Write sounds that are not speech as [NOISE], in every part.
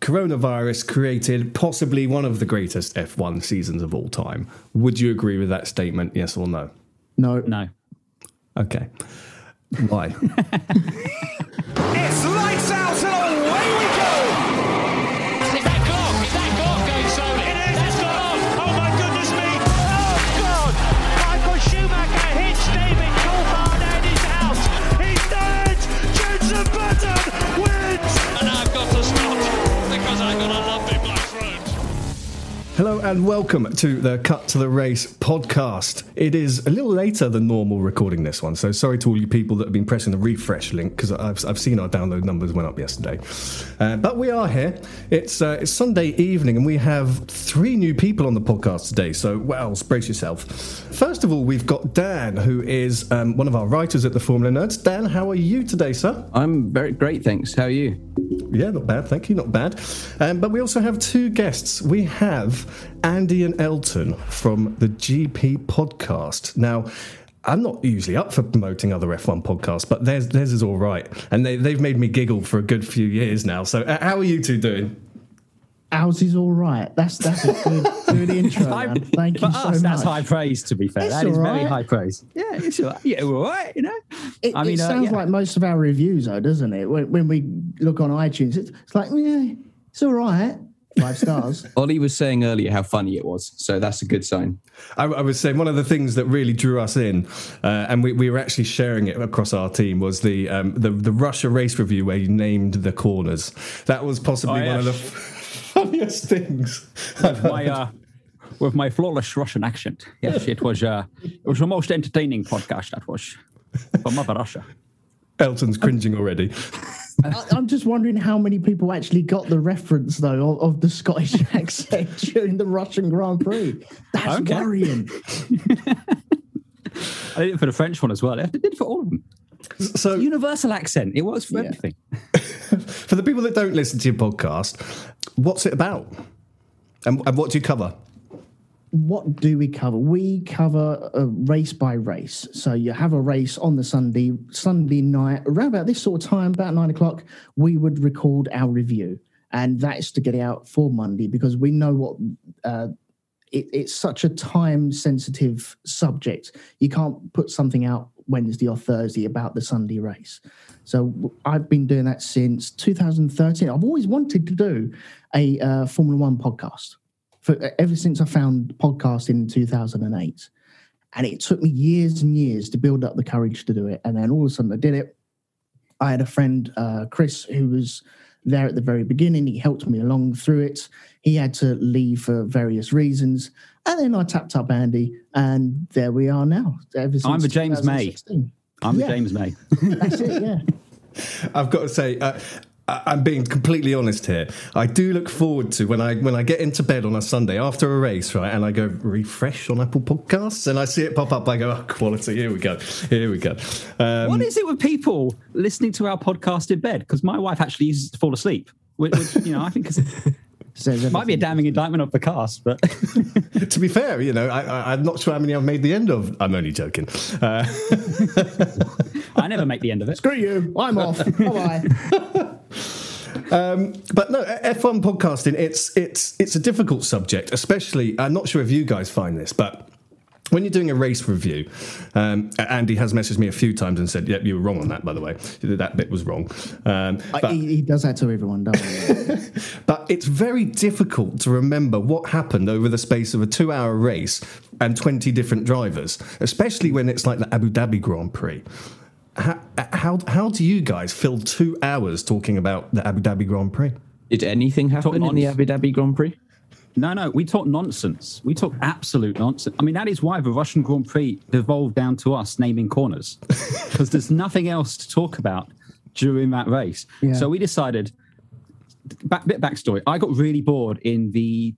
Coronavirus created possibly one of the greatest F1 seasons of all time. Would you agree with that statement, yes or no? No. No. Okay. Why? [LAUGHS] It's lights Hello and welcome to the Cut to the Race podcast. It is a little later than normal recording this one, so sorry to all you people that have been pressing the refresh link because I've, I've seen our download numbers went up yesterday. Uh, but we are here. It's uh, it's Sunday evening and we have three new people on the podcast today. So Wells, brace yourself. First of all, we've got Dan, who is um, one of our writers at the Formula Nerds. Dan, how are you today, sir? I'm very great, thanks. How are you? Yeah, not bad, thank you, not bad. Um, but we also have two guests. We have Andy and Elton from the GP podcast. Now, I'm not usually up for promoting other F1 podcasts, but theirs, theirs is all right. And they, they've made me giggle for a good few years now. So, uh, how are you two doing? Ours is all right. That's that's a good, good [LAUGHS] intro. man. Thank you so us, much. that's high praise. To be fair, It's that is all very high praise. Yeah, it's all right. Yeah, all right. You know, It, I mean, it uh, sounds yeah. like most of our reviews, though, doesn't it? When, when we look on iTunes, it's, it's like, yeah, it's all right. Five stars. [LAUGHS] Ollie was saying earlier how funny it was, so that's a good sign. I, I was saying one of the things that really drew us in, uh, and we, we were actually sharing it across our team, was the, um, the the Russia race review where you named the corners. That was possibly Oh, one of the [LAUGHS] funniest things. I've My uh, with my flawless Russian accent. Yes, it was. Uh, it was the most entertaining podcast that was from Mother Russia. Elton's cringing already. [LAUGHS] I, I'm just wondering how many people actually got the reference, though, of, of the Scottish [LAUGHS] accent during the Russian Grand Prix. That's Okay. worrying. [LAUGHS] I did it for the French one as well. I did it for all of them. So, Universal accent. It was for Yeah. everything. [LAUGHS] for the people that don't listen to your podcast, what's it about? And, and what do you cover? What do we cover? We cover a race by race. So you have a race on the Sunday, Sunday night, around about this sort of time, about nine o'clock, we would record our review. And that is to get out for Monday because we know what uh, it, it's such a time sensitive subject. You can't put something out Wednesday or Thursday about the Sunday race. So I've been doing that since 2013. I've always wanted to do a uh, Formula One podcast for ever since I found podcasting in 2008. And it took me years and years to build up the courage to do it. And then all of a sudden I did it. I had a friend, uh, Chris, who was there at the very beginning. He helped me along through it. He had to leave for various reasons. And then I tapped up Andy, and there we are now. Ever since I'm a James May. I'm Yeah. James May. That's it, yeah. [LAUGHS] I've got to say, uh, I- I'm being completely honest here. I do look forward to when I when I get into bed on a Sunday after a race, right, and I go refresh on Apple Podcasts, and I see it pop up. I go, oh, quality. Here we go. Here we go. Um, what is it with people listening to our podcast in bed? Because my wife actually uses to fall asleep. Which, which, you know, I think is Says Might be a damning indictment of the cast, but [LAUGHS] to be fair, you know, I, I, I'm not sure how many I've made the end of. I'm only joking. Uh, [LAUGHS] I never make the end of it. Screw you. I'm off. [LAUGHS] Bye bye. but no, F1 podcasting, it's it's it's a difficult subject, especially. I'm not sure if you guys find this, but when you're doing a race review, um, Andy has messaged me a few times and said, "Yep, you were wrong on that, by the way. That bit was wrong." Um, but, he, he does that to everyone, doesn't he? [LAUGHS] but it's very difficult to remember what happened over the space of a two-hour race and 20 different drivers, especially when it's like the Abu Dhabi Grand Prix. How, how, how do you guys fill two hours talking about the Abu Dhabi Grand Prix? Did anything happen in the. Abu Dhabi Grand Prix? No, no, we talk nonsense. We talk absolute nonsense. I mean, that is why the Russian Grand Prix devolved down to us naming corners [LAUGHS] because there's nothing else to talk about during that race. Yeah. So we decided. Back, bit backstory. I got really bored in the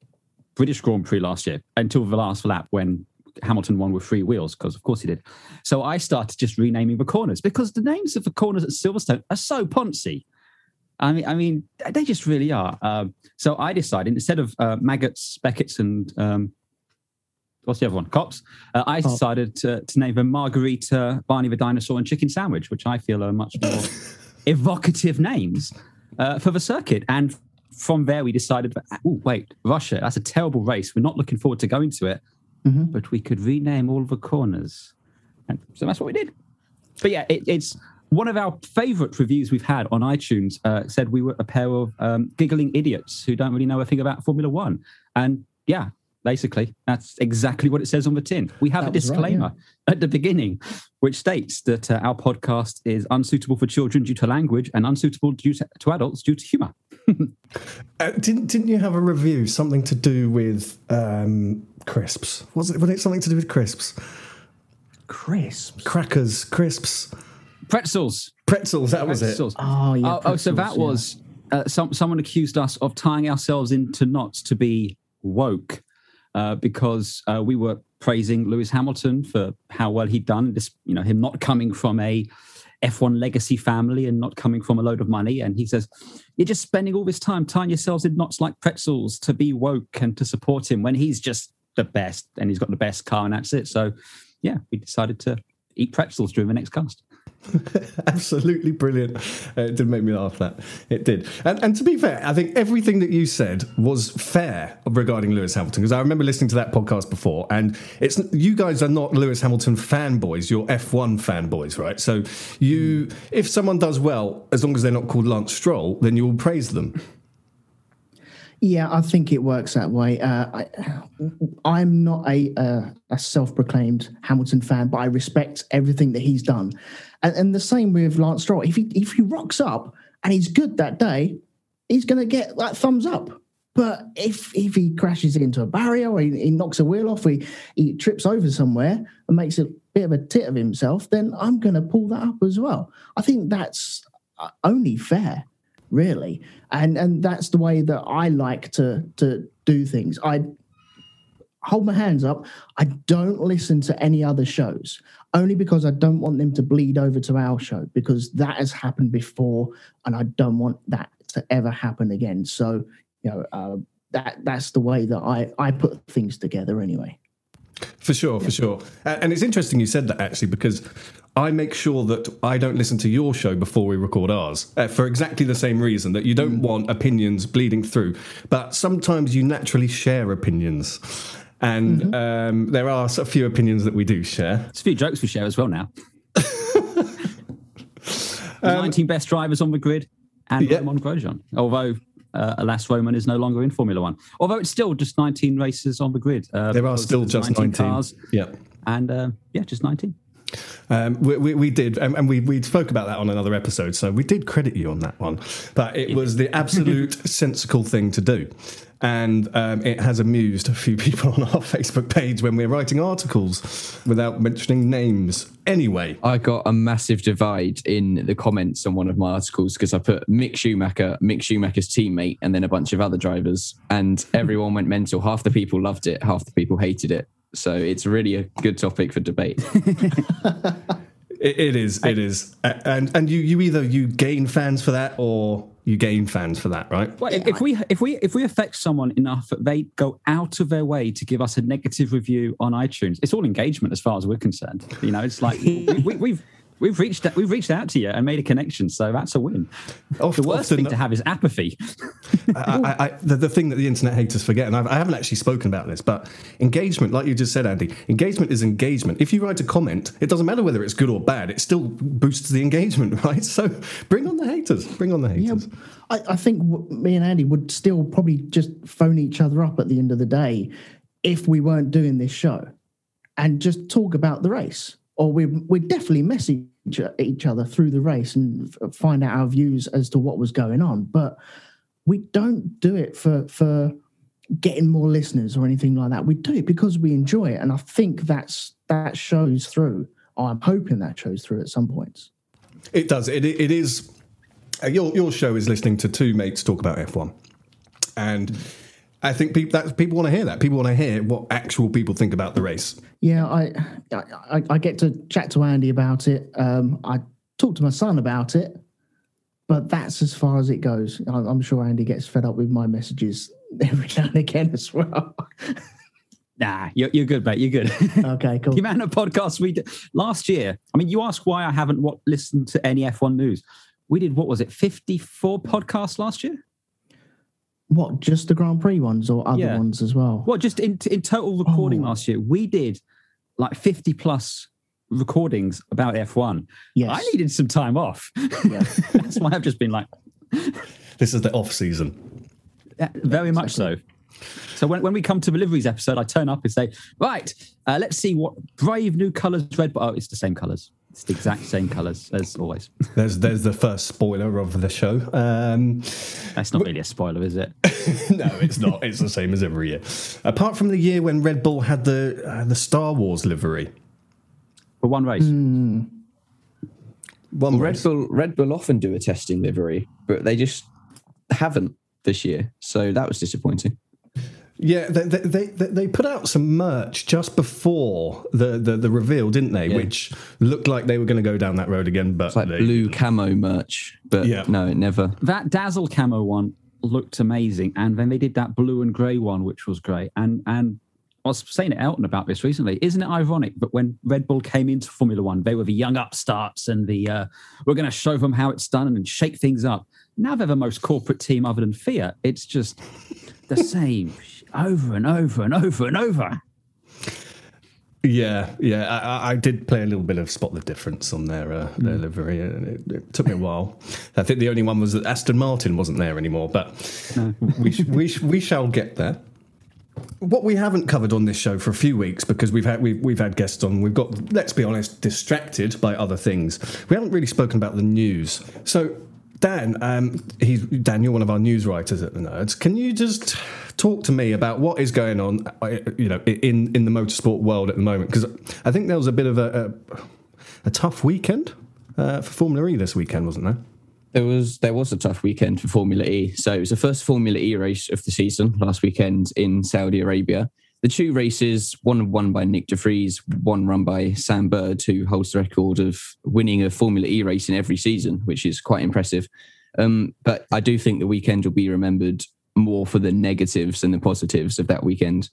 British Grand Prix last year until the last lap when Hamilton won with three wheels, because of course he did. So I started just renaming the corners because the names of the corners at Silverstone are so poncy. I mean, I mean, they just really are. Um, so I decided instead of uh, Maggotts, Becketts, and um, what's the other one? Copse. Uh, I Cop. decided to, to name them Margarita, Barney the Dinosaur, and Chicken Sandwich, which I feel are much more [LAUGHS] evocative names uh, for the circuit. And from there, we decided, oh wait, Russia, that's a terrible race. We're not looking forward to going to it, Mhm. but we could rename all the corners. And so that's what we did. But yeah, it, it's one of our favorite reviews we've had on iTunes. Uh, said we were a pair of um, giggling idiots who don't really know a thing about Formula One. And yeah, basically, that's exactly what it says on the tin. We have That a was right, disclaimer at the beginning, which states that uh, our podcast is unsuitable for children due to language and unsuitable due to, to adults due to humor. [LAUGHS] Uh, didn't didn't you have a review something to do with um, crisps? Was it? Was it something to do with crisps? Crisps. Crackers, crisps, Pretzels. pretzels. That was it. Oh, yeah. oh, oh, so that yeah. was uh, some someone accused us of tying ourselves into knots to be woke uh, because uh, we were praising Lewis Hamilton for how well he'd done. This, you know, him not coming from a F1 legacy family and not coming from a load of money. And he says, "You're just spending all this time tying yourselves in knots like pretzels to be woke and to support him when he's just the best and he's got the best car and that's it." So, yeah, we decided to eat pretzels during the next cast. [LAUGHS] Absolutely brilliant. Uh, it did make me laugh. That it did. And, and to be fair, I think everything that you said was fair regarding Lewis Hamilton because I remember listening to that podcast before, and it's you guys are not Lewis Hamilton fanboys. You're F1 fanboys, right? So you, if someone does well, as long as they're not called Lance Stroll, then you will praise them. Yeah, I think it works that way. Uh, I, I'm not a, uh, a self-proclaimed Hamilton fan, but I respect everything that he's done, and, and the same with Lance Stroll. If he if he rocks up and he's good that day, he's going to get that thumbs up. But if if he crashes into a barrier or he, he knocks a wheel off, he he trips over somewhere and makes a bit of a tit of himself, then I'm going to pull that up as well. I think that's uh, only fair really and and that's the way that i like to to do things i hold my hands up i don't listen to any other shows only because i don't want them to bleed over to our show because that has happened before and i don't want that to ever happen again so you know uh, that that's the way that i i put things together anyway For sure, for sure. And it's interesting you said that actually because I make sure that I don't listen to your show before we record ours uh, for exactly the same reason that you don't want opinions bleeding through. But sometimes you naturally share opinions. And um, there are a few opinions that we do share. There's a few jokes we share as well now. [LAUGHS] the 19 best drivers on the grid and Yeah. Romain Grosjean. Although, uh, alas, Romain is no longer in Formula One. Although it's still just 19 races on the grid. Uh, There are still there's just 19. cars. Yeah. And uh, yeah, just 19. Um, we, we, we did, and, and we, we spoke about that on another episode, so we did credit you on that one. But it was the absolute [LAUGHS] sensible thing to do. And um, it has amused a few [LAUGHS] people on our Facebook page when we're writing articles without mentioning names. Anyway, I got a massive divide in the comments on one of my articles because I put Mick Schumacher, Mick Schumacher's teammate, and then a bunch of other drivers, and everyone went mental. Half the people loved it, half the people hated it. So it's really a good topic for debate. [LAUGHS] it, it is, it is, A- and and you you either you gain fans for that or you gain fans for that, right? Well, if, if we if we if we affect someone enough that they go out of their way to give us a negative review on iTunes, it's all engagement as far as we're concerned. You know, it's like [LAUGHS] we, we, we've we've reached we've reached out to you and made a connection, so that's a win. Oft- the worst often- thing to have is apathy. [LAUGHS] I, I, I, the, the thing that the internet haters forget, and I've, I haven't actually spoken about this, but engagement, like you just said, Andy, engagement is engagement. If you write a comment, it doesn't matter whether it's good or bad; it still boosts the engagement, [LAUGHS] right? So bring on the haters. Bring on the Yeah, haters. I, I think w- me and Andy would still probably just phone each other up at the end of the day if we weren't doing this show and just talk about the race. Or we we'd definitely message each other through the race and find out our views as to what was going on. But we don't do it for for getting more listeners or anything like that. We do it because we enjoy it, and I think that's that shows through. I'm hoping that shows through at some points. It does. It, it is. Uh, your your show is listening to two mates talk about F1, and I think people that people want to hear that. People want to hear what actual people think about the race. Yeah, I, I I get to chat to Andy about it. Um, I talk to my son about it, but that's as far as it goes. I- I'm sure Andy gets fed up with my messages [LAUGHS] every now and again as well. [LAUGHS] Nah, you're, you're good, mate. You're good. [LAUGHS] okay, cool. the amount of podcasts we did last year. I mean, you ask why I haven't what, listened to any F1 news. We did what was it, 54 podcasts last year? What, just the Grand Prix ones or other Yeah. ones as well? Well, just in in total recording Oh. last year, we did like 50 plus recordings about F1. Yes. I needed some time off. Yeah. [LAUGHS] That's why I've just been like, [LAUGHS] This is the off season. Yeah, very much so. So when, when we come to the liveries episode, I turn up and say, right, uh, let's see what brave new colours Red Bull. Oh, it's the same colours. It's the exact same colours as always. [LAUGHS] There's there's the first spoiler of the show. Um, That's not really a spoiler, is it? [LAUGHS] no, it's not. It's the same as every year. Apart from the year when Red Bull had the uh, the Star Wars livery. For one race. One Red race. Bull Red Bull often do a testing livery, but they just haven't this year. So that was disappointing. Yeah, they, they, they, they put out some merch just before the, the, the reveal, didn't they? Yeah. Which looked like they were going to go down that road again, but It's like they, blue camo merch, but Yeah. no, it never. That Dazzle camo one looked amazing. And then they did that blue and grey one, which was great. And and I was saying to Elton about this recently. Isn't it ironic that when Red Bull came into Formula One, they were the young upstarts and the uh, we're going to show them how it's done and shake things up. Now they're the most corporate team other than Fiat. It's just the [LAUGHS] same over and over and over and over. Yeah, yeah. I, I- did play a little bit of spot the difference on their uh, their livery, and it, it took me a while. I think the only one was that Aston Martin wasn't there anymore, but we sh- we sh- we shall get there. What we haven't covered on this show for a few weeks because we've had we've, we've had guests on. We've got let's be honest, distracted by other things. We haven't really spoken about the news. So Dan, um, he's Dan. You're one of our news writers at the Nerds. Can you just talk to me about what is going on, uh, you know, in in the motorsport world at the moment? Because I think there was a bit of a a, a tough weekend uh, for Formula E this weekend, wasn't there? There was there was a tough weekend for Formula E. So it was the first Formula E race of the season last weekend in Saudi Arabia. The two races, one won by Nyck de Vries, one run by Sam Bird, who holds the record of winning a Formula E race in every season, which is quite impressive. Um, but I do think the weekend will be remembered more for the negatives than the positives of that weekend.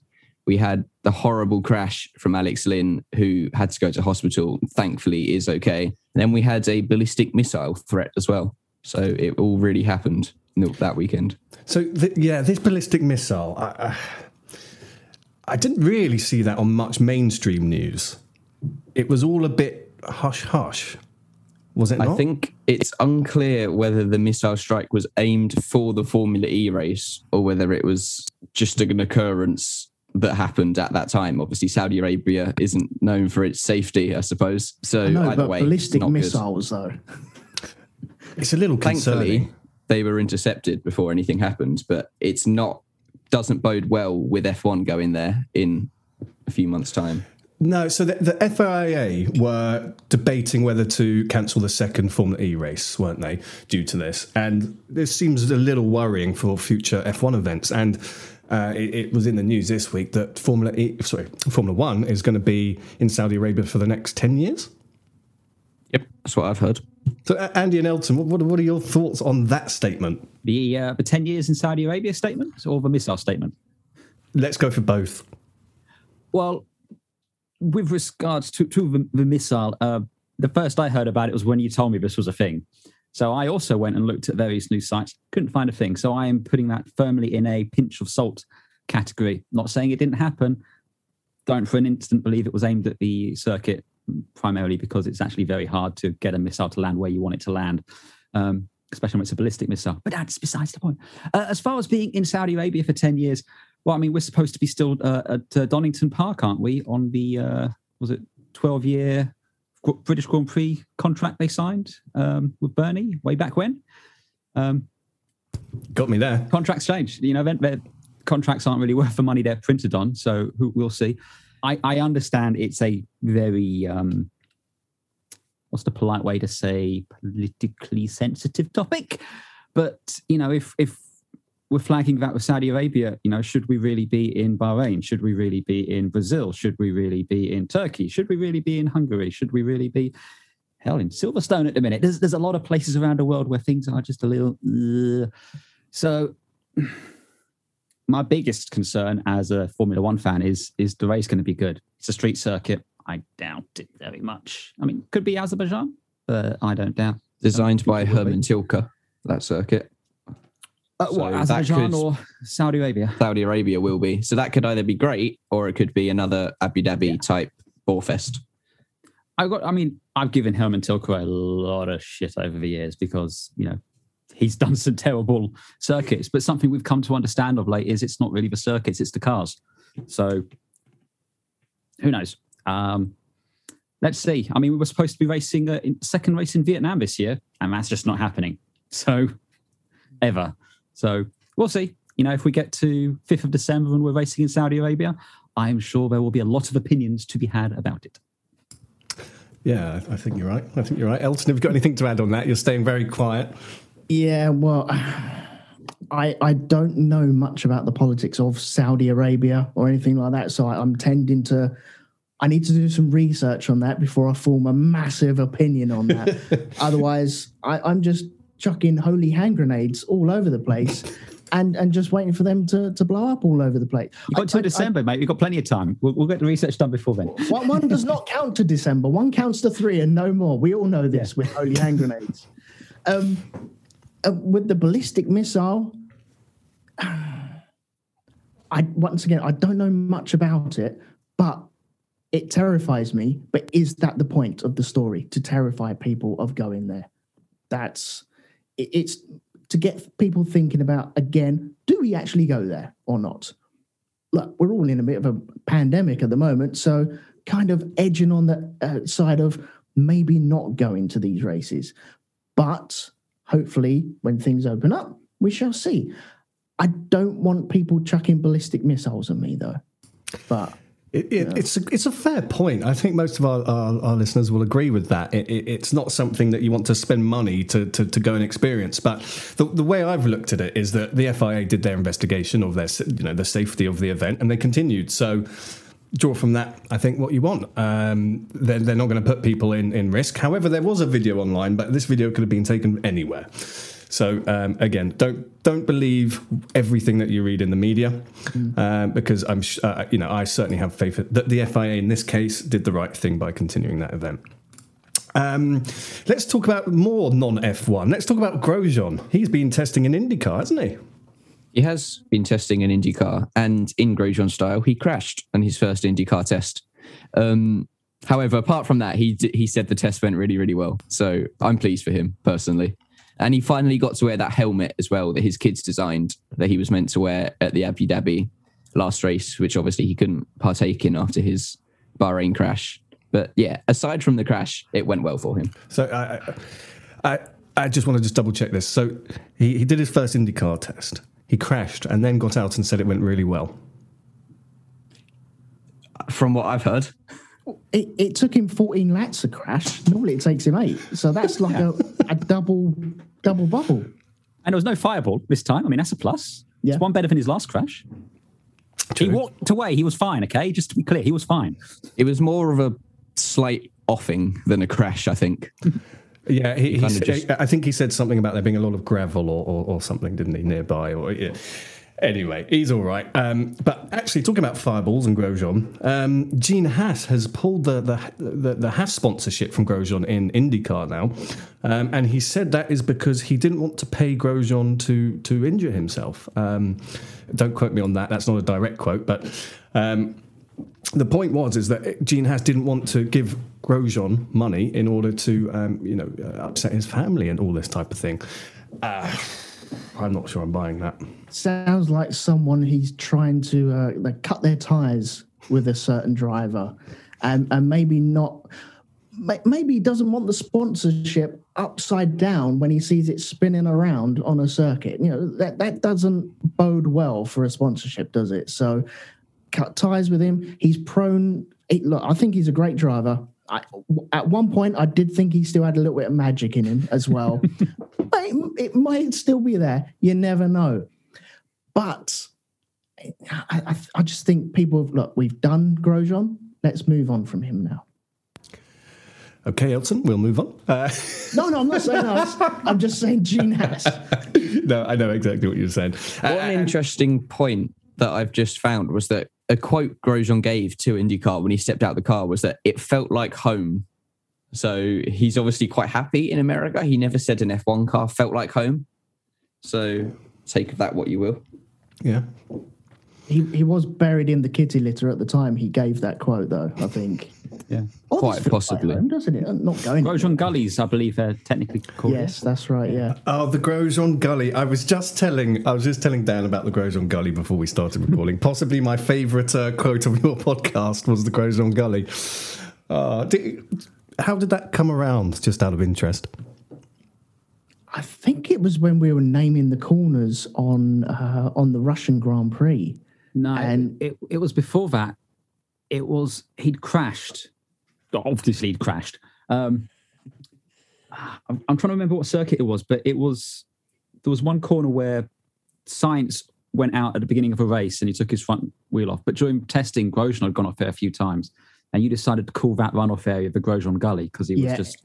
We had the horrible crash from Alex Lynn, who had to go to hospital. Thankfully, is okay. And then we had a ballistic missile threat as well. So it all really happened that weekend. So yeah, this ballistic missile, I, I, I didn't really see that on much mainstream news. It was all a bit hush hush, was it not? I think it's unclear whether the missile strike was aimed for the Formula E race or whether it was just an occurrence that happened at that time. Obviously, Saudi Arabia isn't known for its safety, I suppose. So I know, either but way, ballistic not good. missiles, though. it's a little Thankfully, concerning. they were intercepted before anything happened, but it's not doesn't bode well with F1 going there in a few months' time. No, so the, the FIA were debating whether to cancel the second Formula E race, weren't they, due to this? And this seems a little worrying for future F1 events. And uh, it, it was in the news this week that Formula E, sorry, Formula One is going to be in Saudi Arabia for the next ten years. Yep, that's what I've heard. So, Andy and Elton, what, what, what are your thoughts on that statement? The uh, the ten years in Saudi Arabia statement or the missile statement? Let's go for both. Well, with regards to, to the, the missile, uh, the first I heard about it was when you told me this was a thing. So I also went and looked at various news sites, couldn't find a thing. So I am putting that firmly in a pinch of salt category. Not saying it didn't happen. Don't for an instant believe it was aimed at the circuit, primarily because it's actually very hard to get a missile to land where you want it to land, um, especially when it's a ballistic missile. But that's besides the point. Uh, as far as being in Saudi Arabia for 10 years, well, I mean, we're supposed to be still uh, at uh, Donington Park, aren't we? On the, uh, was it 12 year British Grand Prix contract they signed um, with Bernie way back when? Um, Got me there. contracts change. You know, contracts aren't really worth the money they're printed on. So who, we'll see. I, I understand it's a very um, what's the polite way to say politically sensitive topic, but you know, if if we're flagging that with Saudi Arabia, you know, should we really be in Bahrain? Should we really be in Brazil? Should we really be in Turkey? Should we really be in Hungary? Should we really be hell in Silverstone at the minute? There's there's a lot of places around the world where things are just a little. So my biggest concern as a Formula One fan is is the race going to be good? It's a street circuit. I doubt it very much. I mean, could be Azerbaijan, but I don't doubt. Designed by. Hermann Tilke, that circuit. Uh, So what, Azerbaijan could- or Saudi Arabia? Saudi Arabia will be. So that could either be great or it could be another Abu Dhabi type ball fest. I got. I mean, I've given Hermann Tilke a lot of shit over the years because you know he's done some terrible circuits. But something we've come to understand of late is it's not really the circuits; it's the cars. So who knows? Um, let's see. I mean, we were supposed to be racing a in- second race in Vietnam this year, and that's just not happening. So ever. So we'll see. You know, if we get to 5th of December and we're racing in Saudi Arabia, I'm sure there will be a lot of opinions to be had about it. Yeah, I think you're right. I think you're right. Elton, have you got anything to add on that? You're staying very quiet. Yeah, well, [SIGHS] I I don't know much about the politics of Saudi Arabia or anything like that, so I, I'm tending to. I need to do some research on that before I form a massive opinion on that. [LAUGHS] Otherwise, I, I'm just chucking holy hand grenades all over the place, [LAUGHS] and and just waiting for them to to blow up all over the place. You've got till I- I- December, mate. You've got plenty of time. We'll, we'll get the research done before then. one, one does not count to December. One counts to three and no more. We all know this with holy hand grenades. [LAUGHS] Um, uh, with the ballistic missile, [SIGHS] I once again I don't know much about it, but it terrifies me. But is that the point of the story to terrify people of going there? That's it, it's to get people thinking about again. Do we actually go there or not? look, we're all in a bit of a pandemic at the moment, so kind of edging on the uh, side of maybe not going to these races. But hopefully, when things open up, we shall see. I don't want people chucking ballistic missiles at me, though. But It, it, It's a, it's a fair point. I think most of our, our, our listeners will agree with that. It, it, it's not something that you want to spend money to, to, to go and experience. But the, the way I've looked at it is that the FIA did their investigation of their you know the safety of the event and they continued. So draw from that, I think what you want. Um, they're, they're not going to put people in, in risk. However, there was a video online, but this video could have been taken anywhere. So um, again, don't don't believe everything that you read in the media, um, because I'm sh- uh, you know I certainly have faith that the FIA in this case did the right thing by continuing that event. Um, let's talk about more non F1. Let's talk about Grosjean. He's been testing an IndyCar, hasn't he? He has been testing an IndyCar, and in Grosjean style, he crashed on his first IndyCar test. Um, however, apart from that, he he said the test went really, really well. So I'm pleased for him personally. And he finally got to wear that helmet as well that his kids designed that he was meant to wear at the Abu Dhabi last race, which obviously he couldn't partake in after his Bahrain crash. But yeah, aside from the crash, it went well for him. So I, I, I, I just want to just double check this. So he, he did his first IndyCar test. He crashed and then got out and said it went really well. From what I've heard, it, it took him 14 laps to crash. Normally, it takes him eight. So that's like a, a double double bubble. And there was no fireball this time. I mean, that's a plus. Yeah. It's one better than his last crash. He walked away. He was fine. Okay, just to be clear, he was fine. it was more of a slight offing than a crash, I think. [LAUGHS] Yeah, he, he said- just- I think he said something about there being a lot of gravel or, or, or something, didn't he, nearby? Or yeah. Anyway, he's all right. Um, but actually, talking about fireballs and Grosjean, um, Gene Haas has pulled the the, the the Haas sponsorship from Grosjean in IndyCar now, um, and he said that is because he didn't want to pay Grosjean to to injure himself. Um, don't quote me on that. That's not a direct quote, but. Um, the point was is that Gene Haas didn't want to give Grosjean money in order to, um, you know, uh, upset his family and all this type of thing. Uh, I'm not sure I'm buying that. Sounds like someone he's trying to uh, like cut their ties with a certain driver, and and maybe not. Maybe he doesn't want the sponsorship upside down when he sees it spinning around on a circuit. You know that that doesn't bode well for a sponsorship, does it? So, cut ties with him. He's prone. It, look, I think he's a great driver. I, at one point, I did think he still had a little bit of magic in him as well. [LAUGHS] but it, it might still be there. You never know. But I, I, I just think people have, look, we've done Grosjean. Let's move on from him now. Okay, Elton, we'll move on. Uh, No, no, I'm not saying us. I'm just saying Gene Haas. [LAUGHS] no, I know exactly what you're saying. Uh, One interesting point that I've just found was that a quote Grosjean gave to IndyCar when he stepped out of the car was that it felt like home. So he's obviously quite happy in America. He never said an F1 car felt like home. So take that what you will. yeah. He, he was buried in the kitty litter at the time he gave that quote, though, I think. [LAUGHS] Yeah. Oh, Quite this feels like possibly. home, doesn't it? Not going. Grosjean Gullies, I believe they're technically called. Yes, that's right. Yeah. [LAUGHS] Oh, the Grosjean Gully. I was just telling, I was just telling Dan about the Grosjean Gully before we started recording. [LAUGHS] Possibly my favourite uh, quote of your podcast was the Grosjean Gully. Uh, did, how did that come around? Just out of interest. I think it was when we were naming the corners on uh, on the Russian Grand Prix. No, And- it, it was before that. It was he'd crashed. Obviously, he'd crashed. Um, I'm, I'm trying to remember what circuit it was, but it was there was one corner where Sainz went out at the beginning of a race and he took his front wheel off. But during testing, Grosjean had gone off there a few times, and you decided to call that runoff area the Grosjean Gully because he was Yeah. just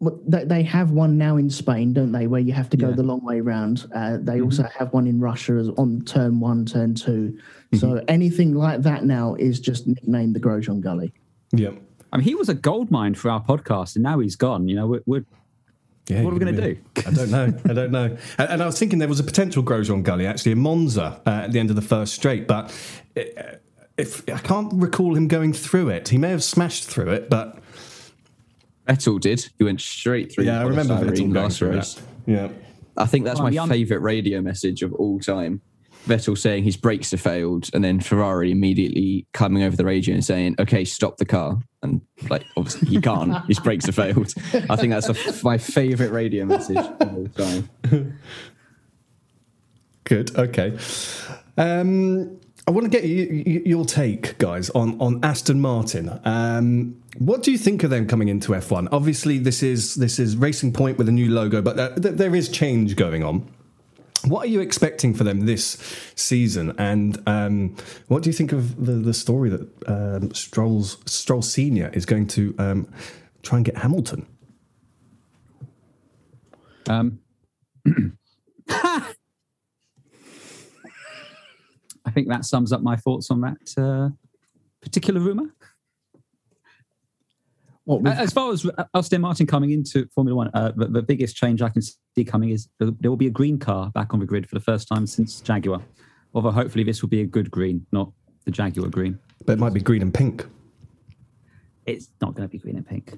they, they have one now in Spain, don't they? Where you have to go Yeah. the long way round. Uh, they also have one in Russia as on turn one, turn 2 So anything like that now is just nicknamed the Grosjean Gully. Yeah. I mean, he was a gold mine for our podcast, and now he's gone. You know, we're, we're Yeah, What are we gonna do? I don't know. I don't know. [LAUGHS] And, and I was thinking there was a potential Grosjean Gully actually in Monza uh, at the end of the first straight, but it, if I can't recall him going through it, he may have smashed through it, but Vettel did. He went straight through. yeah, I remember Polestar Vettel in going last race. that. Yeah. I think that's Oh, my the un- favourite radio message of all time. Vettel saying his brakes have failed, and then Ferrari immediately coming over the radio and saying, "Okay, stop the car." And like, obviously, he can't. [LAUGHS] his brakes have failed. I think that's a, my favourite radio message of all time. [LAUGHS] Good. Okay. Um, I want to get you, you, your take, guys, on on Aston Martin. Um, what do you think of them coming into F1? Obviously, this is this is Racing Point with a new logo, but there, there- there is change going on. What are you expecting for them this season? And um, what do you think of the, the story that um, Stroll's Stroll Senior is going to um, try and get Hamilton? Um, [LAUGHS] I think that sums up my thoughts on that uh, particular rumor. As far as Aston Martin coming into Formula One, uh, the, the biggest change I can see coming is there will be a green car back on the grid for the first time since Jaguar. Although hopefully this will be a good green, not the Jaguar green. But it might be green and pink. It's not going to be green and pink.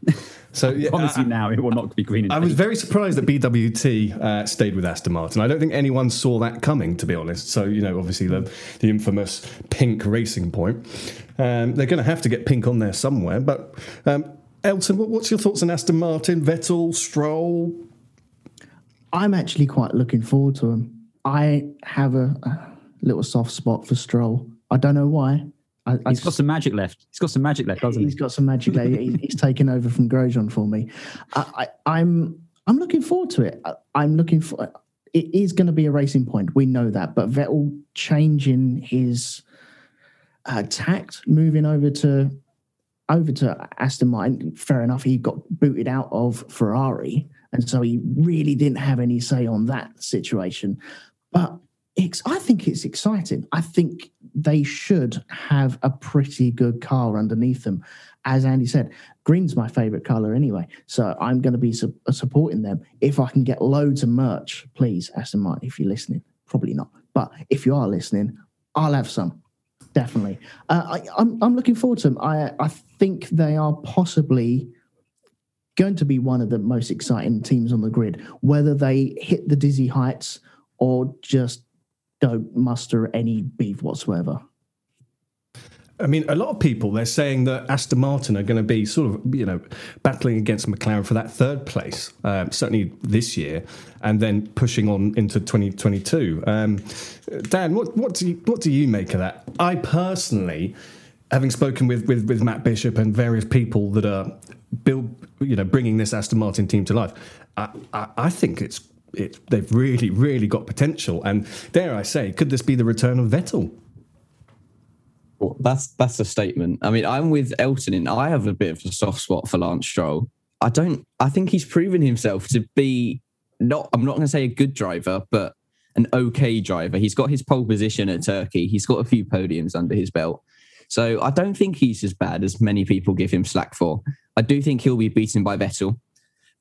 So [LAUGHS] yeah, now, it will not be green and I pink. was very surprised that BWT uh, stayed with Aston Martin. I don't think anyone saw that coming, to be honest. So you know, obviously the the infamous pink racing point. Um, they're going to have to get pink on there somewhere. But um, Elton, what, what's your thoughts on Aston Martin, Vettel, Stroll? I'm actually quite looking forward to him. I have a, a little soft spot for Stroll. I don't know why. I, I He's got some magic left. He's got some magic left, doesn't He's he? He's got some magic. there. he's, he's taken over from Grosjean for me. I, I, I'm I'm looking forward to it. I, I'm looking for. It is going to be a racing point. We know that, but Vettel changing his uh, tact, moving over to over to Aston Martin. Fair enough, he got booted out of Ferrari, and so he really didn't have any say on that situation. But I think it's exciting. I think they should have a pretty good car underneath them. As Andy said, green's my favorite color anyway, so I'm going to be su- uh, supporting them. If I can get loads of merch, please, Aston Martin, if you're listening, probably not, but if you are listening, I'll have some definitely. Uh, I, I'm I'm looking forward to them. I I think they are possibly going to be one of the most exciting teams on the grid. Whether they hit the dizzy heights or just don't muster any beef whatsoever. I mean, a lot of people they're saying that Aston Martin are going to be sort of you know battling against McLaren for that third place, um, certainly this year, and then pushing on into 2022. Um, Dan, what what do you, what do you make of that? I personally, having spoken with, with with Matt Bishop and various people that are build you know bringing this Aston Martin team to life, I, I, I think it's it, they've really really got potential, and dare I say, could this be the return of Vettel? Well, that's that's a statement. I mean, I'm with Elton, and I have a bit of a soft spot for Lance Stroll. I don't. I think he's proven himself to be not. I'm not going to say a good driver, but an okay driver. He's got his pole position at Turkey. He's got a few podiums under his belt. So I don't think he's as bad as many people give him slack for. I do think he'll be beaten by Vettel,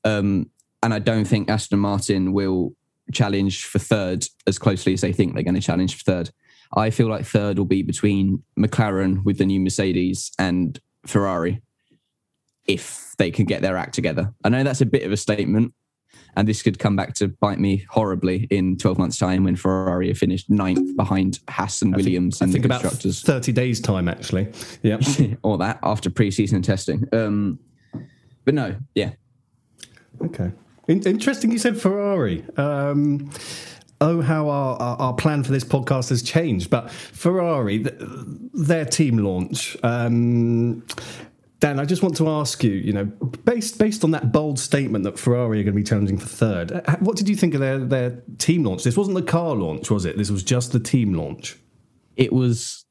um, and I don't think Aston Martin will challenge for third as closely as they think they're going to challenge for third. I feel like third will be between McLaren with the new Mercedes and Ferrari if they can get their act together. I know that's a bit of a statement, and this could come back to bite me horribly in 12 months' time when Ferrari have finished ninth behind Haas and Williams I in think the about constructors. 30 days time actually. Yeah. [LAUGHS] or that after pre-season testing. Um, but no, yeah, Okay. In- interesting you said Ferrari. Um, oh, how our, our, our plan for this podcast has changed. But Ferrari, th- their team launch. Um, Dan, I just want to ask you, you know, based based on that bold statement that Ferrari are going to be challenging for third, uh, what did you think of their, their team launch? This wasn't the car launch, was it? This was just the team launch. it was.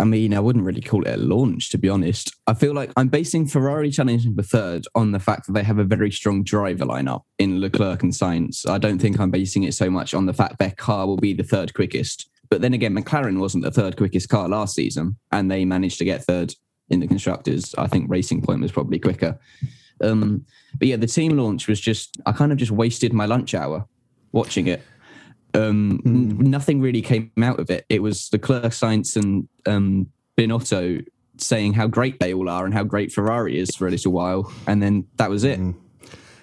I mean, I wouldn't really call it a launch, to be honest. I feel like I'm basing Ferrari challenging for third on the fact that they have a very strong driver lineup in Leclerc and Sainz. I don't think I'm basing it so much on the fact their car will be the third quickest. But then again, McLaren wasn't the third quickest car last season, and they managed to get third in the constructors. I think Racing Point was probably quicker. Um, but yeah, the team launch was just, I kind of just wasted my lunch hour watching it. Um, n- nothing really came out of it. It was Leclerc Sainz and um, Binotto saying how great they all are and how great Ferrari is for a little while, and then that was it.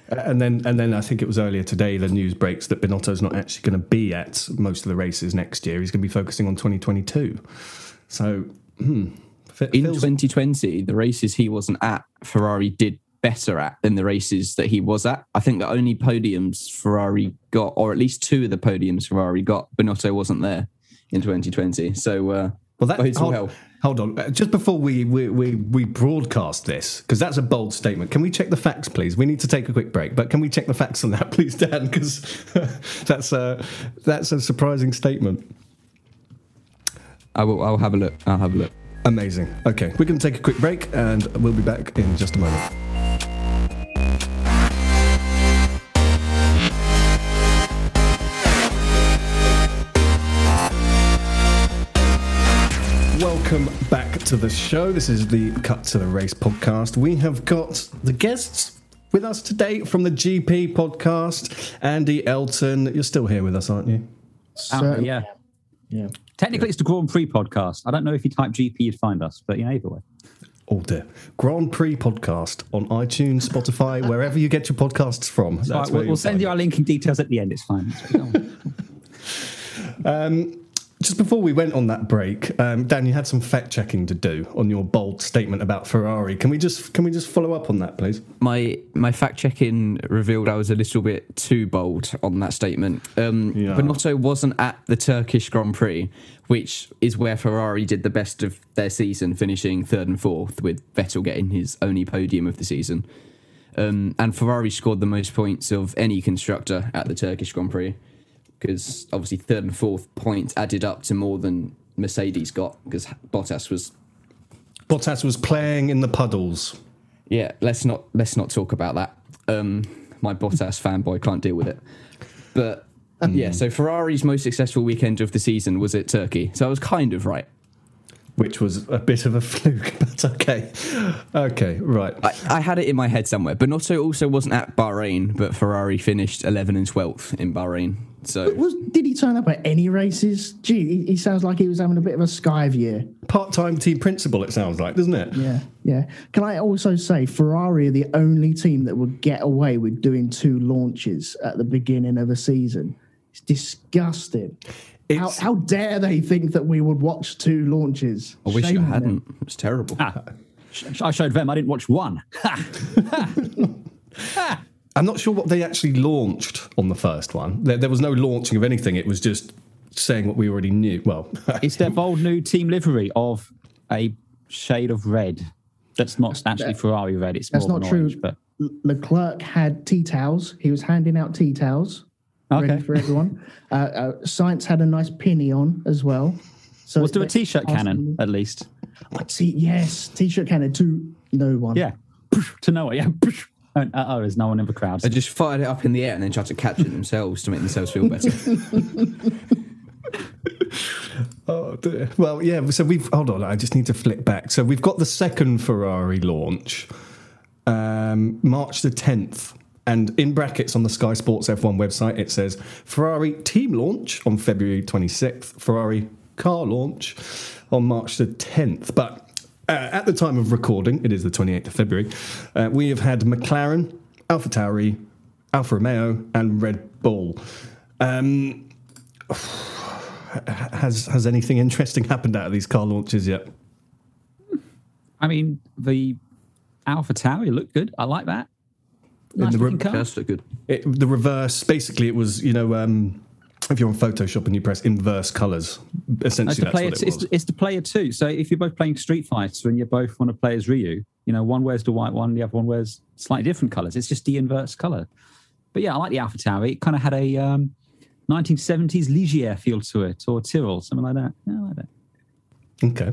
And then, and then I think it was earlier today. The news breaks that Binotto's not actually going to be at most of the races next year. He's going to be focusing on 2022. So, hmm, In feels- 2020, the races he wasn't at, Ferrari did better at than the races that he was at. I think the only podiums Ferrari got, or at least two of the podiums Ferrari got, Binotto wasn't there in 2020. So, uh, Well, that hold, well. hold on. Uh, Just before we we, we, we broadcast this, because that's a bold statement. Can we check the facts, please? We need to take a quick break, but can we check the facts on that, [LAUGHS] please, Dan? Because [LAUGHS] that's a that's a surprising statement. I will. I'll have a look. I'll have a look. Amazing. Okay, we're going to take a quick break, and we'll be back in just a moment. Welcome back to the show. This is the Cut to the Race podcast. We have got the guests with us today from the GP podcast. Andy Elton, you're still here with us, aren't you? Um, Certainly. yeah. Yeah. Technically, it's the Grand Prix podcast. I don't know if you type GP, you'd find us, but yeah, either way. Oh dear. Grand Prix podcast on iTunes, Spotify, [LAUGHS] wherever you get your podcasts from. That's Right, we'll, we'll send you our linking details at the end. It's fine. it. [LAUGHS] Just before we went on that break, um, Dan, you had some fact checking to do on your bold statement about Ferrari. Can we just can we just follow up on that, please? my my fact checking revealed I was a little bit too bold on that statement. Um, Yeah. Binotto wasn't at the Turkish Grand Prix, which is where Ferrari did the best of their season, finishing third and fourth, with Vettel getting his only podium of the season. Um, and Ferrari scored the most points of any constructor at the Turkish Grand Prix, because obviously third and fourth points added up to more than Mercedes got, because Bottas was Bottas was playing in the puddles. Yeah, let's not let's not talk about that. Um, my Bottas fanboy can't deal with it. But yeah, so Ferrari's most successful weekend of the season was at Turkey, so I was kind of right. Which was a bit of a [LAUGHS] fluke, but okay. Okay, right. I, I had it in my head somewhere. Binotto also wasn't at Bahrain, but Ferrari finished 11 and 12th in Bahrain. So Was, did he turn up at any races? Gee, he, he sounds like he was having a bit of a skive year. Part time team principal, it sounds like, doesn't it? Yeah, yeah. Can I also say Ferrari are the only team that would get away with doing two launches at the beginning of a season? It's disgusting. How, It's- how dare they think that we would watch two launches? I wish Shame I hadn't. It was terrible. Ah, I showed them. I didn't watch one. [LAUGHS] I'm not sure what they actually launched on the first one. There, there was no launching of anything, it was just saying what we already knew. Well, [LAUGHS] it's their bold new team livery of a shade of red. That's not actually Ferrari red. It's That's more not of true. orange, but Le- Leclerc had tea towels. He was handing out tea towels ready for everyone. [LAUGHS] uh, uh, Sainz had a nice pinny on as well. So was there a they- t-shirt cannon at least? Oh, t- yes, t-shirt cannon to no one. Yeah, to no one. Yeah. And, uh, oh, there's no one in the crowd. They just fired it up in the air and then tried to catch it themselves to make themselves feel better. [LAUGHS] oh, dear. well, yeah. So we've hold on. I just need to flip back. So we've got the second Ferrari launch, um, March the 10th. And in brackets on the Sky Sports F1 website, it says Ferrari team launch on February 26th, Ferrari car launch on March the 10th. But uh, at the time of recording, it is the 28th of February, uh, we have had McLaren, Alpha Tauri, Alfa Romeo, and Red Bull. Um, [SIGHS] has has anything interesting happened out of these car launches yet? I mean, the Alpha Tauri looked good. I like that. Nice the looking re- car. That's good. It, the reverse, basically, it was you know um, if you're on Photoshop and you press inverse colors, It's essentially the that's player. what it It's, was. it's the player too. So if you're both playing Street Fighter and you both want to play as Ryu, you know, one wears the white one, the other one wears slightly different colors. It's just the inverse color. But yeah, I like the Alpha Tauri. It kind of had a um, 1970s Ligier feel to it, or Tyrrell, something like that. Yeah, I like that. Okay,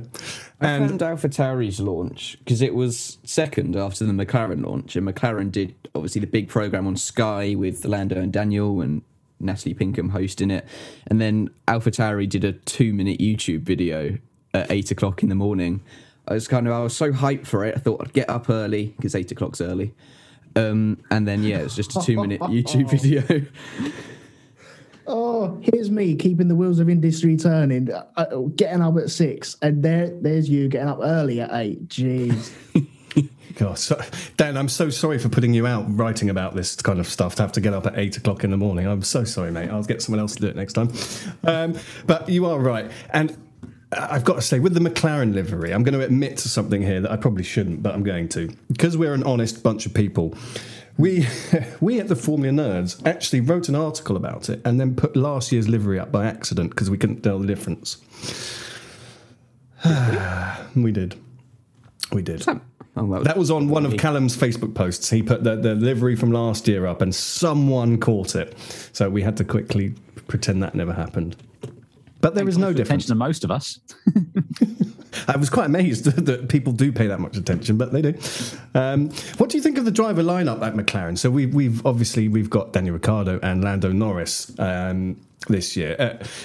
I and found Alpha Tauri's launch because it was second after the McLaren launch, and McLaren did obviously the big program on Sky with Lando and Daniel and Natalie Pinkham hosting it, and then Alpha Tauri did a two-minute YouTube video at eight o'clock in the morning. I was kind of I was so hyped for it. I thought I'd get up early because eight o'clock's early, um, and then yeah, it was just a two-minute [LAUGHS] YouTube video. [LAUGHS] Oh, here's me keeping the wheels of industry turning, uh, uh, getting up at six, and there, there's you getting up early at eight. Jeez. [LAUGHS] God, so, Dan, I'm so sorry for putting you out writing about this kind of stuff to have to get up at eight o'clock in the morning. I'm so sorry, mate. I'll get someone else to do it next time. Um, but you are right, and I've got to say, with the McLaren livery, I'm going to admit to something here that I probably shouldn't, but I'm going to because we're an honest bunch of people. We [LAUGHS] we at the Formula Nerds actually wrote an article about it and then put last year's livery up by accident because we couldn't tell the difference. [SIGHS] we did. We did. Oh, well, That was on one of Callum's Facebook posts. He put the, the livery from last year up, and someone caught it. So we had to quickly pretend that never happened. But there is no difference. Attention to most of us. [LAUGHS] I was quite amazed [LAUGHS] that people do pay that much attention, but they do. Um, what do you think of the driver lineup at McLaren? So we've, we've obviously we've got Daniel Ricciardo and Lando Norris um, this year.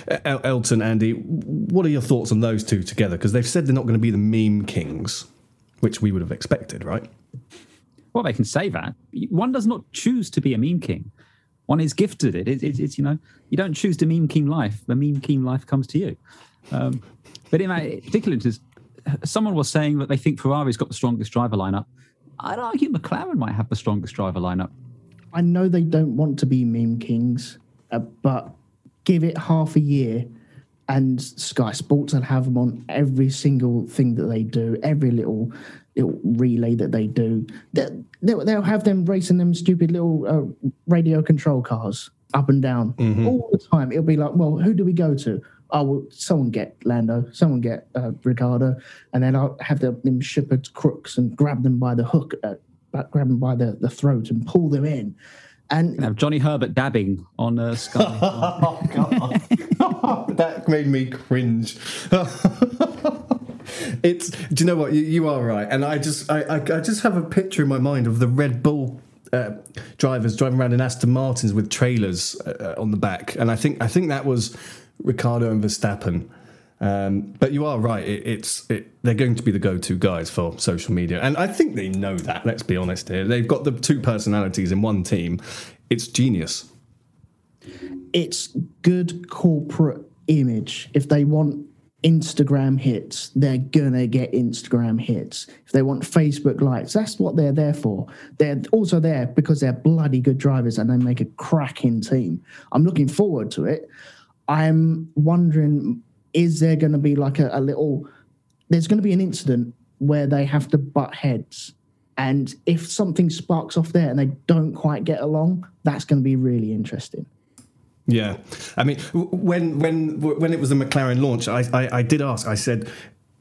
Uh, El- Elton, Andy, what are your thoughts on those two together? Because they've said they're not going to be the meme kings, which we would have expected, right? Well, they can say that. One does not choose to be a meme king. One is gifted it. It's, it's, it's you know, you don't choose the meme king life. The meme king life comes to you. Um, but in my particular instance, someone was saying that they think Ferrari's got the strongest driver lineup. I'd argue McLaren might have the strongest driver lineup. I know they don't want to be meme kings, uh, but give it half a year, and Sky Sports will have them on every single thing that they do, every little little relay that they do. They'll, they'll, they'll have them racing them stupid little uh, radio control cars up and down all the time. It'll be like, well, who do we go to? Oh, well, someone get Lando, someone get uh, Ricciardo, and then I'll have the, them shepherd's crooks and grab them by the hook, uh, grab them by the, the throat and pull them in. And You know, Johnny Herbert dabbing on uh, Sky. Oh, God. [LAUGHS] that made me cringe. [LAUGHS] it's. Do you know what? You, you are right, and I just, I, I, I just have a picture in my mind of the Red Bull uh, drivers driving around in Aston Martins with trailers uh, on the back, and I think, I think that was Ricciardo and Verstappen. Um, but you are right; it, it's it, they're going to be the go-to guys for social media, and I think they know that. Let's be honest here; they've got the two personalities in one team. It's genius. it's good corporate image. If they want Instagram hits, they're gonna get Instagram hits. If they want Facebook likes, that's what they're there for. They're also there because they're bloody good drivers and they make a cracking team. I'm looking forward to it. I'm wondering, is there gonna be like a, a little there's gonna be an incident where they have to butt heads. And if something sparks off there and they don't quite get along, that's going to be really interesting. Yeah, I mean, when when when it was the McLaren launch, I, I, I did ask. I said,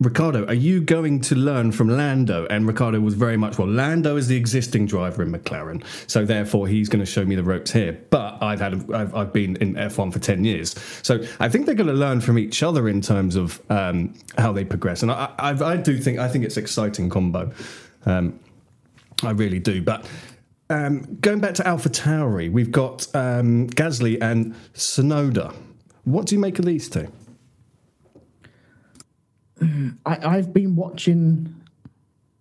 Ricciardo, are you going to learn from Lando? And Ricciardo was very much well. Lando is the existing driver in McLaren, so therefore he's going to show me the ropes here. But I've had I've, I've been in F1 for ten years, so I think they're going to learn from each other in terms of um, how they progress. And I, I I do think I think it's exciting combo. Um, I really do, but. Um, going back to Alpha Tauri, we've got um, Gasly and Tsunoda. What do you make of these two? I, I've been watching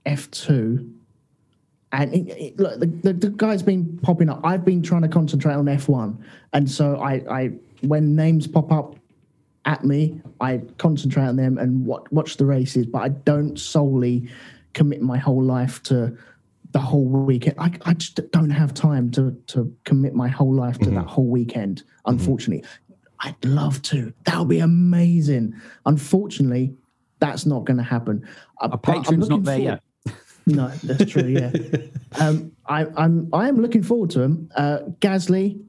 F2, and it, it, look, the, the, the guy's been popping up. I've been trying to concentrate on F1, and so I, I when names pop up at me, I concentrate on them and watch, watch the races, but I don't solely commit my whole life to the whole weekend. I, I just don't have time to to commit my whole life to mm-hmm. that whole weekend. Mm-hmm. Unfortunately, I'd love to. That would be amazing. Unfortunately, that's not going to happen. Uh, Our but patron's not there forward- yet. [LAUGHS] No, that's true. Yeah, [LAUGHS] um, I, I'm I am looking forward to him. Uh, Gasly,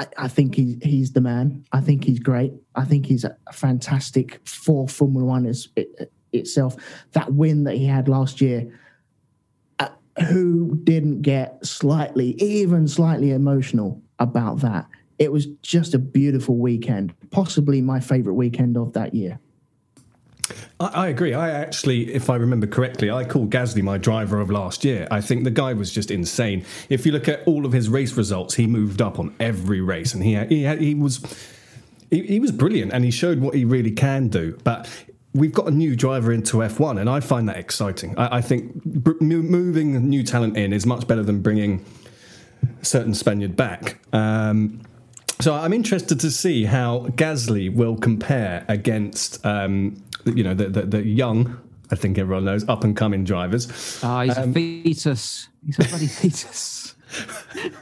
I, I think he's he's the man. I think he's great. I think he's a fantastic for Formula One is, it, itself. That win that he had last year. Uh, who didn't get slightly, even slightly emotional about that? It was just a beautiful weekend, possibly my favorite weekend of that year. I, I agree. I actually, if I remember correctly, I called Gasly my driver of last year. I think the guy was just insane. If you look at all of his race results, he moved up on every race, and he he, he was he, he was brilliant, and he showed what he really can do. But we've got a new driver into F1, and I find that exciting. I, I think moving new talent in is much better than bringing certain Spaniard back. Um, so I'm interested to see how Gasly will compare against, um, you know, the, the, the young, I think everyone knows, up and coming drivers. Ah, he's Um, a fetus. He's a bloody fetus. [LAUGHS]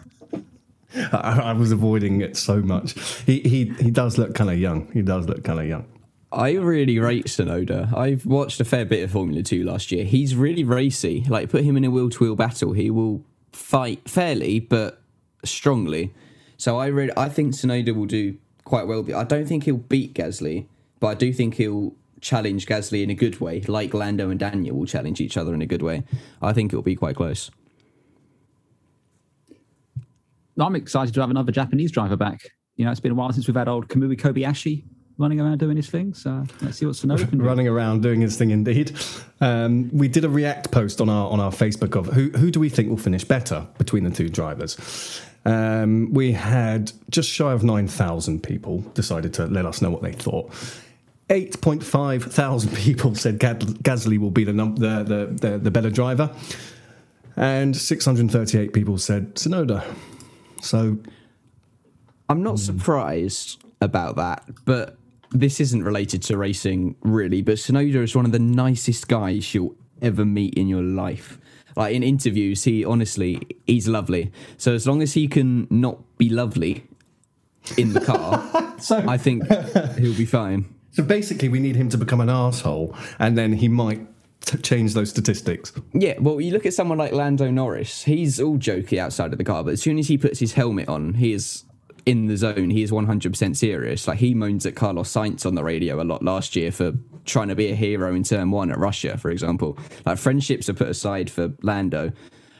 I, I was avoiding it so much. He he he does look kind of young. He does look kind of young. I really rate Tsunoda. I've watched a fair bit of Formula 2 last year. He's really racy. Like, put him in a wheel to wheel battle, he will fight fairly, but strongly. So I re- I think Tsunoda will do quite well. I don't think he'll beat Gasly, but I do think he'll challenge Gasly in a good way, like Lando and Daniel will challenge each other in a good way. I think it'll be quite close. I'm excited to have another Japanese driver back. You know, it's been a while since we've had old Kamui Kobayashi running around doing his thing. So let's see what Tsunoda can do. Running around doing his thing, indeed. Um, we did a react post on our on our Facebook of who who do we think will finish better between the two drivers. Um, we had just shy of nine thousand people decided to let us know what they thought. 8.5 thousand people said Gasly will be the, num- the, the, the, the better driver, and 638 people said Tsunoda. So I'm not hmm. surprised about that, but this isn't related to racing really. But Tsunoda is one of the nicest guys you'll ever meet in your life. Like in interviews, he honestly he's lovely. So as long as he can not be lovely in the car, [LAUGHS] So- I think he'll be fine. So basically, we need him to become an asshole, and then he might change those statistics. Yeah, well, you look at someone like Lando Norris. He's all jokey outside of the car, but as soon as he puts his helmet on, he is in the zone. He is 100% serious. Like, he moans at Carlos Sainz on the radio a lot last year for trying to be a hero in turn one at Russia, for example. Like, friendships are put aside for Lando.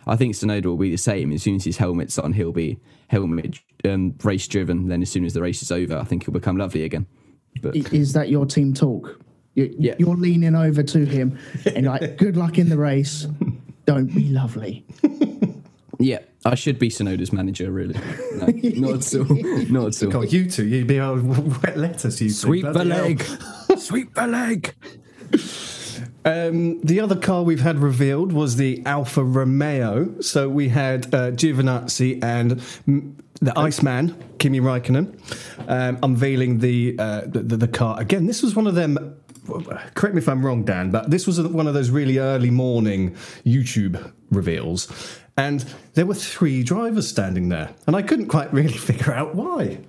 I think Tsunoda will be the same. As soon as his helmet's on, he'll be helmet um, race driven. Then, as soon as the race is over, I think he'll become lovely again. But Is that your team talk? You, Yeah. You're leaning over to him and like, [LAUGHS] good luck in the race. Don't be lovely. [LAUGHS] Yeah, I should be Tsunoda's manager, really. No, not at all. [LAUGHS] Not at all. God, you two, you'd be able wet lettuce, you two. Sweep the leg. Sweep the leg. Um, the other car we've had revealed was the Alfa Romeo. So we had uh, Giovinazzi and the Iceman, Kimi Raikkonen, um, unveiling the, uh, the, the car. Again, this was one of them. Correct me if I'm wrong, Dan, but this was one of those really early morning YouTube reveals, and there were three drivers standing there, and I couldn't quite really [LAUGHS] figure out why.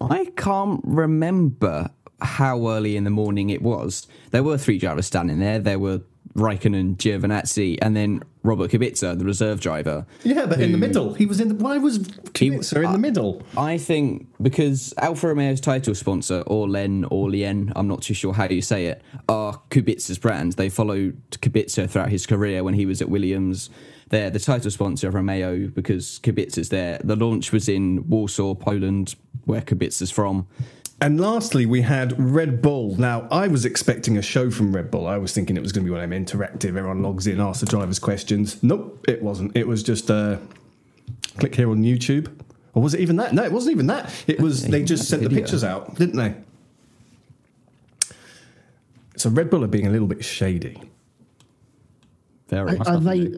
I can't remember how early in the morning it was. There were three drivers standing there. There were Raikkonen, Giovinazzi, and then Robert Kubica, the reserve driver. Yeah, but in the middle, he was in. The, why was Kubica in the middle? I think because Alfa Romeo's title sponsor, Orlen, Orlien, I'm not too sure how you say it, are Kubica's brand. They followed Kubica throughout his career when he was at Williams. They're the title sponsor of Romeo because Kubica's there. The launch was in Warsaw, Poland, where Kubica's from. And lastly, we had Red Bull. Now, I was expecting a show from Red Bull. I was thinking it was going to be one of them interactive. Everyone logs in, asks the drivers questions. Nope, it wasn't. It was just uh, click here on YouTube. Or was it even that? No, it wasn't even that. It was they just sent the pictures out, didn't they? So Red Bull are being a little bit shady. Very. Are they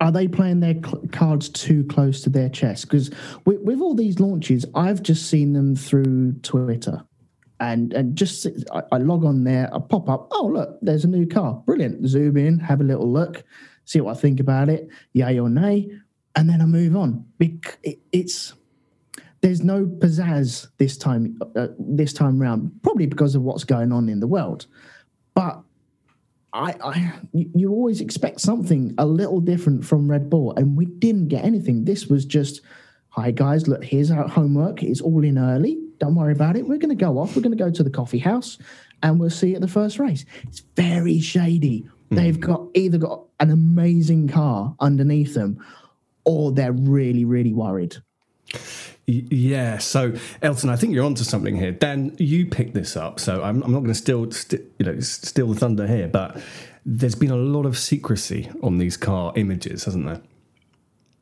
are they playing their cl- cards too close to their chest? Because with, with all these launches, I've just seen them through Twitter, and and just I, I log on there, I pop up. Oh look, there's a new car. Brilliant. Zoom in, have a little look, see what I think about it, yay or nay, and then I move on. Bec- it, it's there's no pizzazz this time uh, this time round, probably because of what's going on in the world, but. I, I, you always expect something a little different from Red Bull, and we didn't get anything. This was just, hi guys, look, here's our homework. It's all in early. Don't worry about it. We're going to go off. We're going to go to the coffee house, and we'll see you at the first race. It's very shady. Hmm. They've got either got an amazing car underneath them, or they're really, really worried. Yeah, so Elton, I think you're onto something here. Dan, you picked this up, so I'm, I'm not going to steal, st- you know, steal the thunder here. But there's been a lot of secrecy on these car images, hasn't there?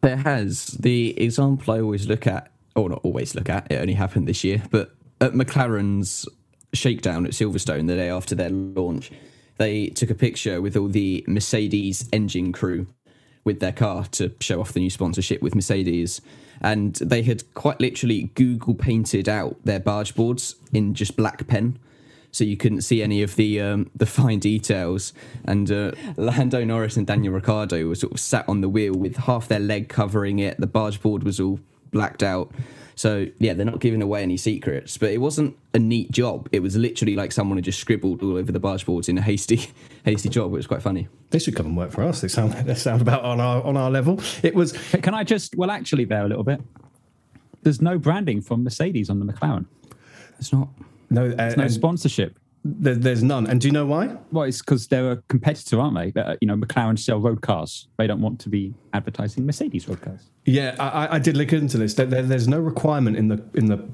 There has. The example I always look at, or not always look at, it only happened this year, but at McLaren's shakedown at Silverstone the day after their launch, they took a picture with all the Mercedes engine crew with their car to show off the new sponsorship with Mercedes. And they had quite literally Google painted out their barge boards in just black pen. So you couldn't see any of the um, the fine details, and uh, Lando Norris and Daniel Ricciardo were sort of sat on the wheel with half their leg covering it. The barge board was all blacked out. So yeah, they're not giving away any secrets, but it wasn't a neat job. It was literally like someone had just scribbled all over the barge boards in a hasty, [LAUGHS] hasty job. It was quite funny. They should come and work for us. They sound [LAUGHS] they sound about on our on our level. It was Can I just, well, actually, there a little bit. There's no branding from Mercedes on the McLaren. It's not. no, uh, There's no sponsorship. There, there's none. And do you know why? Well, it's because they're a competitor, aren't they? Uh, you know, McLaren sell road cars. They don't want to be advertising Mercedes road cars. Yeah, I, I- did look into this. There, there- there's no requirement in the in the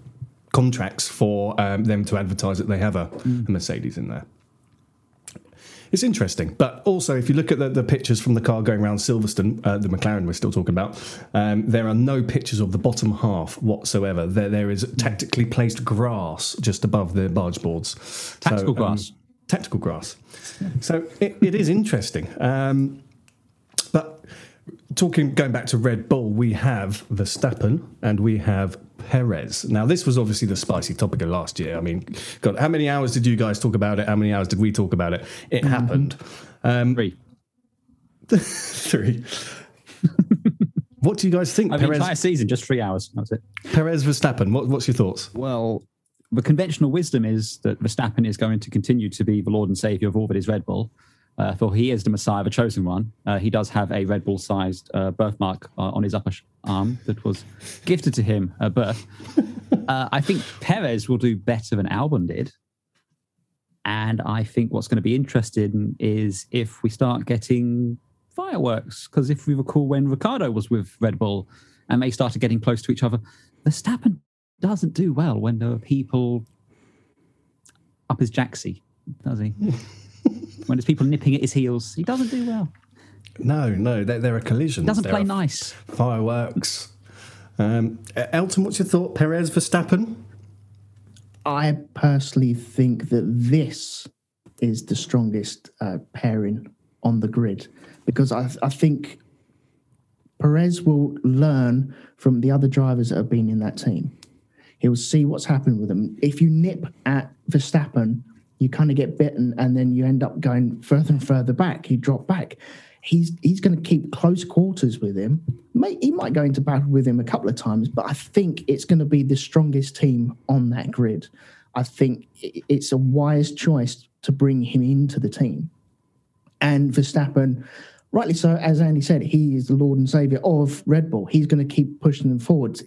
contracts for um, them to advertise that they have a, a Mercedes in there. It's interesting, but also if you look at the, the pictures from the car going around Silverstone, uh, the McLaren we're still talking about, um, there are no pictures of the bottom half whatsoever. There, there is tactically placed grass just above the barge boards. Tactical um, grass. tactical grass. So it, it is interesting. Um, but talking, going back to Red Bull, we have Verstappen and we have Perez. Now, this was obviously the spicy topic of last year. I mean, God, how many hours did you guys talk about it? How many hours did we talk about it? It happened. Um, Three. [LAUGHS] three. what do you guys think? I mean, Perez, entire season, just three hours. That's it. Perez Verstappen. What, what's your thoughts? Well, the conventional wisdom is that Verstappen is going to continue to be the Lord and Savior of all that is Red Bull. Uh, for he is the Messiah, the chosen one. Uh, he does have a Red Bull sized uh, birthmark uh, on his upper sh- arm that was gifted to him at birth. [LAUGHS] uh, I think Perez will do better than Albon did. And I think what's going to be interesting is if we start getting fireworks. Because if we recall when Ricciardo was with Red Bull and they started getting close to each other, Verstappen doesn't do well when there are people up his jacksie. does he? [LAUGHS] when there's people nipping at his heels, he doesn't do well. No, no, there, there are collisions. He doesn't There play nice. Fireworks. Um, Elton, what's your thought? Perez, Verstappen? I personally think that this is the strongest uh, pairing on the grid because I, I think Perez will learn from the other drivers that have been in that team. He'll see what's happened with them. If you nip at Verstappen, you kind of get bitten, and then you end up going further and further back. You drop back. He's he's going to keep close quarters with him. May, he might go into battle with him a couple of times, but I think it's going to be the strongest team on that grid. I think it's a wise choice to bring him into the team. And Verstappen, rightly so, as Andy said, he is the Lord and Savior of Red Bull. He's going to keep pushing them forwards.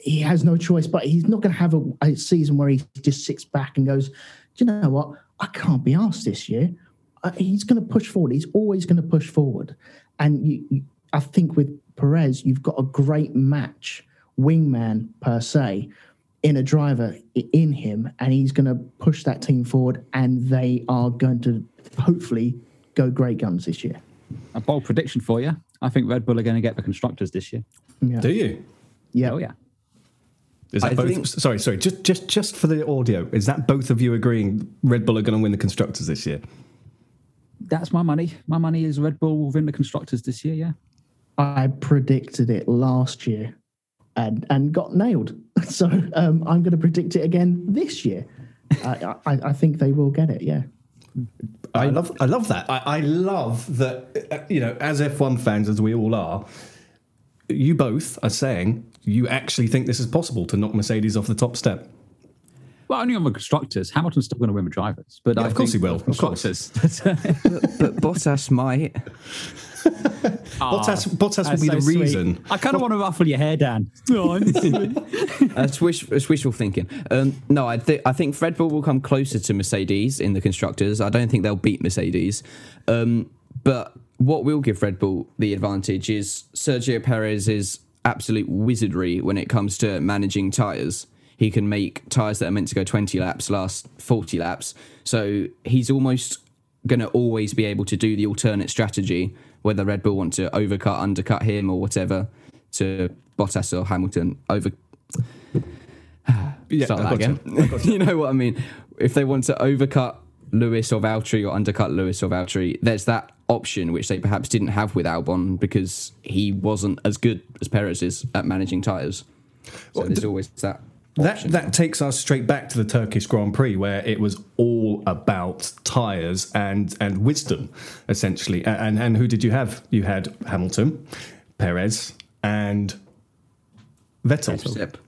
He has no choice, but he's not going to have a, a season where he just sits back and goes, Do you know what? I can't be asked this year. Uh, he's going to push forward. He's always going to push forward. And you, you, I think with Perez, you've got a great match, wingman per se, in a driver in him, and he's going to push that team forward, and they are going to hopefully go great guns this year. A bold prediction for you. I think Red Bull are going to get the constructors this year. Yeah. Do you? Yeah. Oh yeah. Is that I both? think- Sorry, sorry. Just, just, just for the audio, is that both of you agreeing Red Bull are going to win the constructors this year? That's my money. My money is Red Bull will win the constructors this year. Yeah. I predicted it last year and and got nailed. [LAUGHS] So um, I'm going to predict it again this year. I, I, I think they will get it. Yeah. I love, I love that. I, I love that. uh, You know, as F1 fans, as we all are, you both are saying you actually think this is possible to knock Mercedes off the top step. Well, only on the constructors. Hamilton's still going to win the drivers, but Yeah, I of course think he will, of course. constructors. [LAUGHS] [LAUGHS] But Bottas might. Bottas, Bottas will be so the sweet. reason. I kind of want to ruffle your hair, Dan. [LAUGHS] That's wish, it's wishful thinking. Um, no, I, th- I think Red Bull will come closer to Mercedes in the constructors. I don't think they'll beat Mercedes. Um, but what will give Red Bull the advantage is Sergio Perez's absolute wizardry when it comes to managing tyres. He can make tyres that are meant to go 20 laps last 40 laps. So he's almost going to always be able to do the alternate strategy, whether Red Bull want to overcut, undercut him, or whatever, to Bottas or Hamilton. Over Yeah, Start that again. [LAUGHS] you know what I mean? If they want to overcut Lewis or Valtteri or undercut Lewis or Valtteri, there's that option which they perhaps didn't have with Albon because he wasn't as good as Perez is at managing tyres. So there's always that. That option. that takes us straight back to the Turkish Grand Prix, where it was all about tyres and and wisdom, essentially. And and who did you have? You had Hamilton, Perez, and Vettel. Yep.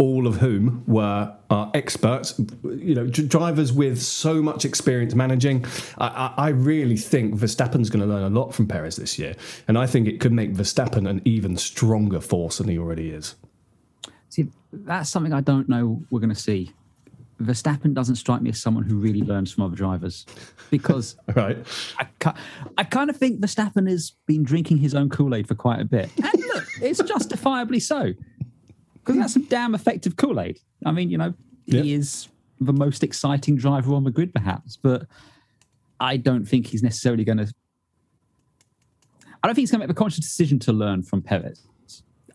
All of whom were uh, experts, you know, d- drivers with so much experience managing. I, I, I really think Verstappen's going to learn a lot from Perez this year, and I think it could make Verstappen an even stronger force than he already is. See, that's something I don't know we're going to see. Verstappen doesn't strike me as someone who really learns from other drivers because [LAUGHS] Right? I, I kind of think Verstappen has been drinking his own Kool Aid for quite a bit. And look, it's [LAUGHS] justifiably so because that's some damn effective Kool Aid. I mean, you know, he is the most exciting driver on the grid, perhaps, but I don't think he's necessarily going to. I don't think he's going to make the conscious decision to learn from Perez.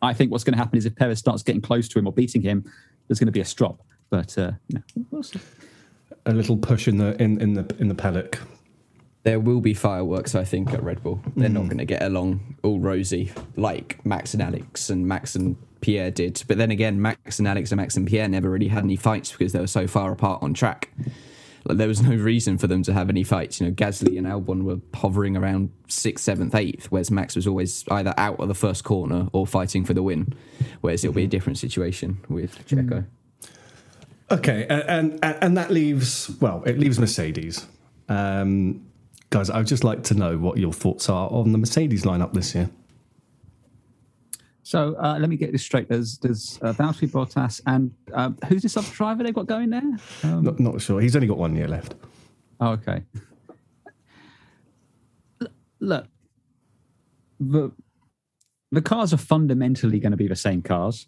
I think what's going to happen is if Perez starts getting close to him or beating him, there's going to be a strop. But uh, you know, we'll. A little push in the in, in the in the paddock. There will be fireworks, I think, at Red Bull. They're not going to get along all rosy like Max and Alex and Max and Pierre did. But then again, Max and Alex and Max and Pierre never really had any fights because they were so far apart on track. Like, there was no reason for them to have any fights. You know, Gasly and Albon were hovering around sixth, seventh, eighth, whereas Max was always either out of the first corner or fighting for the win. Whereas it'll be a different situation with Checo. Okay, and and, and that leaves well, it leaves Mercedes. Um, guys, I'd just like to know what your thoughts are on the Mercedes lineup this year. So uh, let me get this straight. There's there's uh, Valtteri Bottas and uh, who's this other driver they've got going there? Um, Not, not sure. He's only got one year left. Oh, okay. Look, the the cars are fundamentally going to be the same cars,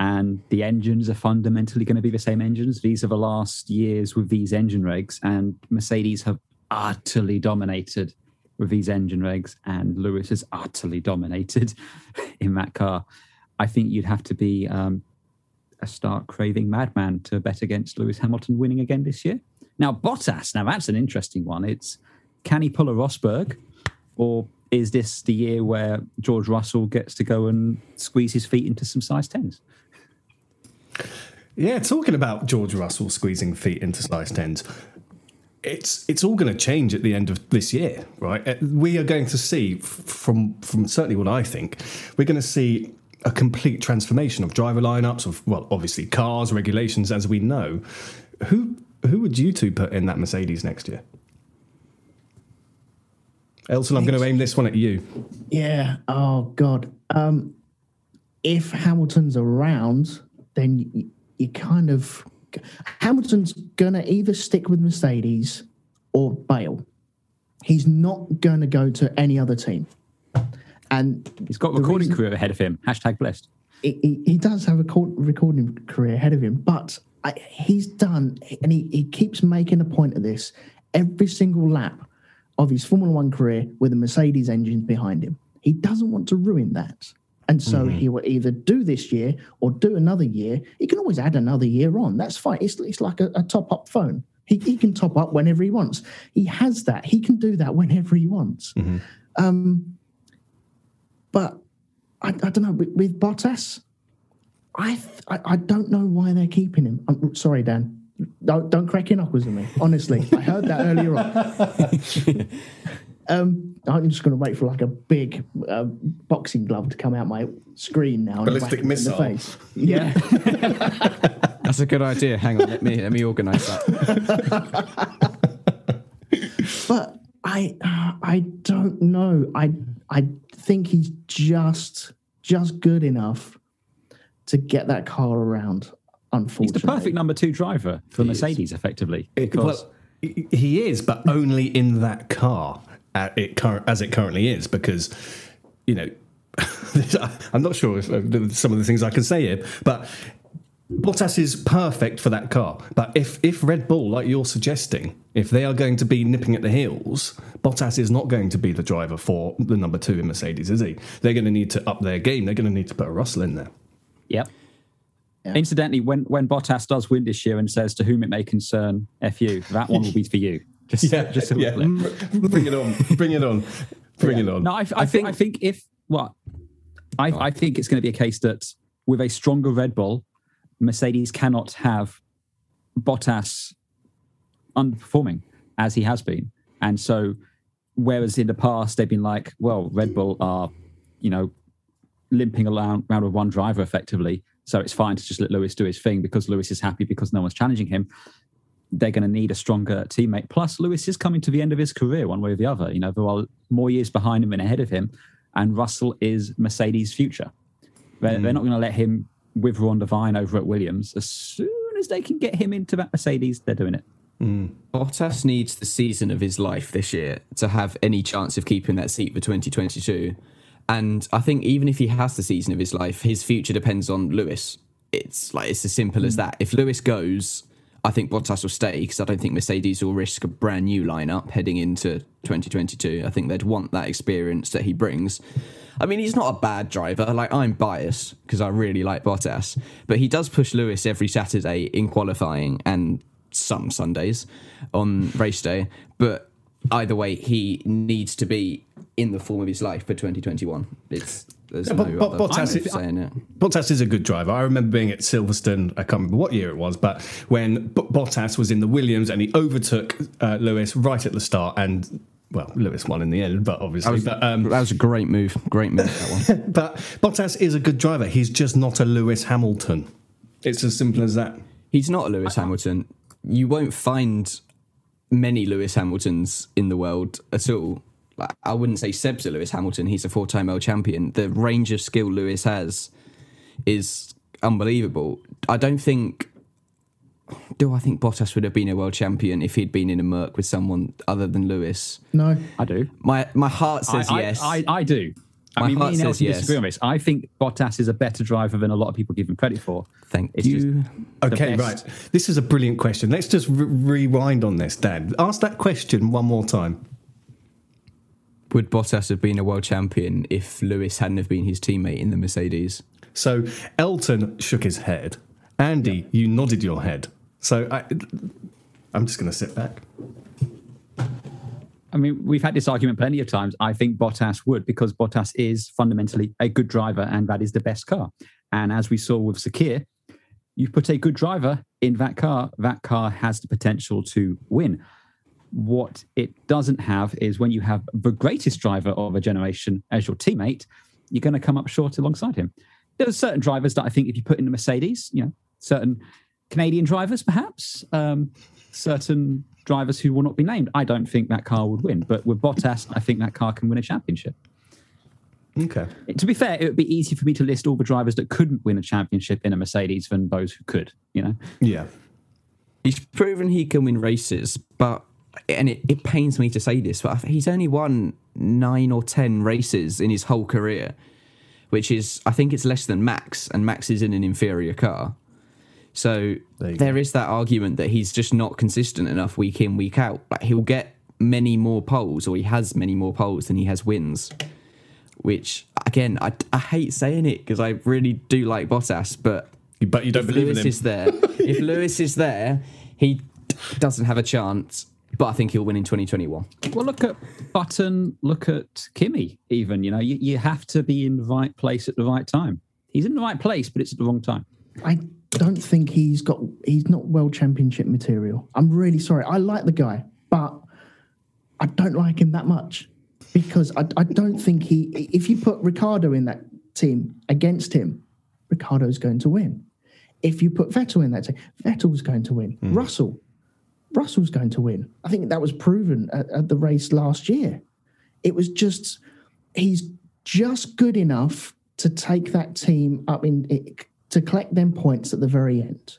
and the engines are fundamentally going to be the same engines. These are the last years with these engine regs, and Mercedes have utterly dominated with these engine regs, and Lewis has utterly dominated [LAUGHS] in that car. I think you'd have to be um, a stark craving madman to bet against Lewis Hamilton winning again this year. Now, Bottas, now that's an interesting one. It's can he pull a Rosberg, or is this the year where George Russell gets to go and squeeze his feet into some size 10s? Yeah, talking about George Russell squeezing feet into size 10s, it's it's all going to change at the end of this year, right? Uh, We are going to see from from certainly what I think, we're going to see a complete transformation of driver lineups of well, obviously cars, regulations as we know. Who who would you two put in that Mercedes next year? Elton, I'm going to aim this one at you. Yeah. Oh God. Um, if Hamilton's around, then you, you kind of Hamilton's gonna either stick with Mercedes or bail. He's not gonna go to any other team. And He's got a recording reason- career ahead of him. Hashtag blessed. he, he, does have a co- recording career ahead of him, but I, he's done, and he, he keeps making a point of this every single lap of his Formula One career with a Mercedes engine behind him. He doesn't want to ruin that. And so he will either do this year or do another year. He can always add another year on. That's fine. It's, it's like a, a top up phone. He, he can top up whenever he wants. He has that. He can do that whenever he wants. Um, but I, I don't know with, with Bottas. I, I I don't know why they're keeping him. I'm sorry, Dan. Don't don't crack your knuckles at me. Honestly, I heard that earlier on. [LAUGHS] um, I'm just going to wait for like a big uh, boxing glove to come out my screen now. and Ballistic whack in missile. The face. Yeah. [LAUGHS] That's a good idea. Hang on, let me let me organise that. [LAUGHS] but I I don't know. I I think he's just just good enough to get that car around. Unfortunately, he's the perfect number two driver for Mercedes, effectively. Because Well, he- he is, but only in that car at it cur- as it currently is, because you know, [LAUGHS] I'm not sure if uh, some of the things I can say here, but Bottas is perfect for that car. But if if Red Bull, like you're suggesting, if they are going to be nipping at the heels, Bottas is not going to be the driver for the number two in Mercedes, is he? They're going to need to up their game. They're going to need to put a Russell in there. Yep. Incidentally, when when Bottas does win this year and says "To whom it may concern, f you," that one will be for you. Just, yeah, just a yeah. Bring it on. Bring it on. Bring it on. No, I, I, think I think if what I, I think it's going to be a case that with a stronger Red Bull, Mercedes cannot have Bottas underperforming as he has been, and so whereas in the past they've been like, well, Red Bull are, you know, limping around, around with one driver effectively, so it's fine to just let Lewis do his thing because Lewis is happy because no one's challenging him. They're going to need a stronger teammate. Plus, Lewis is coming to the end of his career, one way or the other. You know, there are more years behind him than ahead of him, and Russell is Mercedes' future. They're, they're mm. not going to let him wither on the vine over at Williams. As soon as they can get him into that Mercedes, they're doing it. Mm. Bottas needs the season of his life this year to have any chance of keeping that seat for 2022. And I think even if he has the season of his life, his future depends on Lewis. It's like it's as simple as mm. that. If Lewis goes, I think Bottas will stay because I don't think Mercedes will risk a brand new lineup heading into 2022. I think they'd want that experience that he brings. I mean, he's not a bad driver. Like I'm biased because I really like Bottas, but he does push Lewis every Saturday in qualifying and some Sundays on race day. But either way, he needs to be in the form of his life for 2021. It's there's Yeah, no but- but Bottas is- saying it. Bottas is a good driver. I remember being at Silverstone. I can't remember what year it was, but when B- Bottas was in the Williams and he overtook uh, Lewis right at the start, and well, Lewis won in the end, but obviously, but um, That was a great move. Great move that one. [LAUGHS] but Bottas is a good driver. He's just not a Lewis Hamilton. It's as simple as that. He's not a Lewis Hamilton. You won't find many Lewis Hamiltons in the world at all. Like, I wouldn't say Seb's a Lewis Hamilton. He's a four-time world champion. The range of skill Lewis has is unbelievable. I don't think. Do I think Bottas would have been a world champion if he'd been in a Merc with someone other than Lewis? no. I do. My my heart says I, I- yes. I, I do. I mean, me heart and says yes. disagree on this. I think Bottas is a better driver than a lot of people give him credit for. Thank It's you. Okay, right. This is a brilliant question. Let's just re- rewind on this, Dan. Ask that question one more time. Would Bottas have been a world champion if Lewis hadn't have been his teammate in the Mercedes? So Elton shook his head. Andy, you nodded your head. So I, I'm just going to sit back. I mean, we've had this argument plenty of times. I think Bottas would because Bottas is fundamentally a good driver and that is the best car. And as we saw with Sakhir, you put a good driver in that car, that car has the potential to win. What it doesn't have is when you have the greatest driver of a generation as your teammate, you're going to come up short alongside him. There are certain drivers that I think if you put in the Mercedes, you know, certain Canadian drivers perhaps, um, certain drivers who will not be named, I don't think that car would win. But with Bottas, I think that car can win a championship. Okay. To be fair, it would be easier for me to list all the drivers that couldn't win a championship in a Mercedes than those who could, you know? Yeah. He's proven he can win races, but and it, it pains me to say this, but he's only won nine or ten races in his whole career, which is I think it's less than Max, and Max is in an inferior car. So There you there is that argument that he's just not consistent enough week in, week out. Like he'll get many more poles, or he has many more poles than he has wins. Which again, I, I hate saying it because I really do like Bottas, but But you don't if believe Lewis in him. is there, [LAUGHS] if Lewis is there, he d- doesn't have a chance. But I think he'll win in 2021. Well, look at Button, look at Kimi, even. You know, you, you have to be in the right place at the right time. He's in the right place, but it's at the wrong time. I don't think he's got he's not world championship material. I'm really sorry. I like the guy, but I don't like him that much because I, I don't think he if you put Ricciardo in that team against him, Ricciardo's going to win. If you put Vettel in that team, Vettel's going to win. Hmm. Russell, Russell's going to win. I think that was proven at, at the race last year. It was just he's just good enough to take that team up in it, to collect them points at the very end.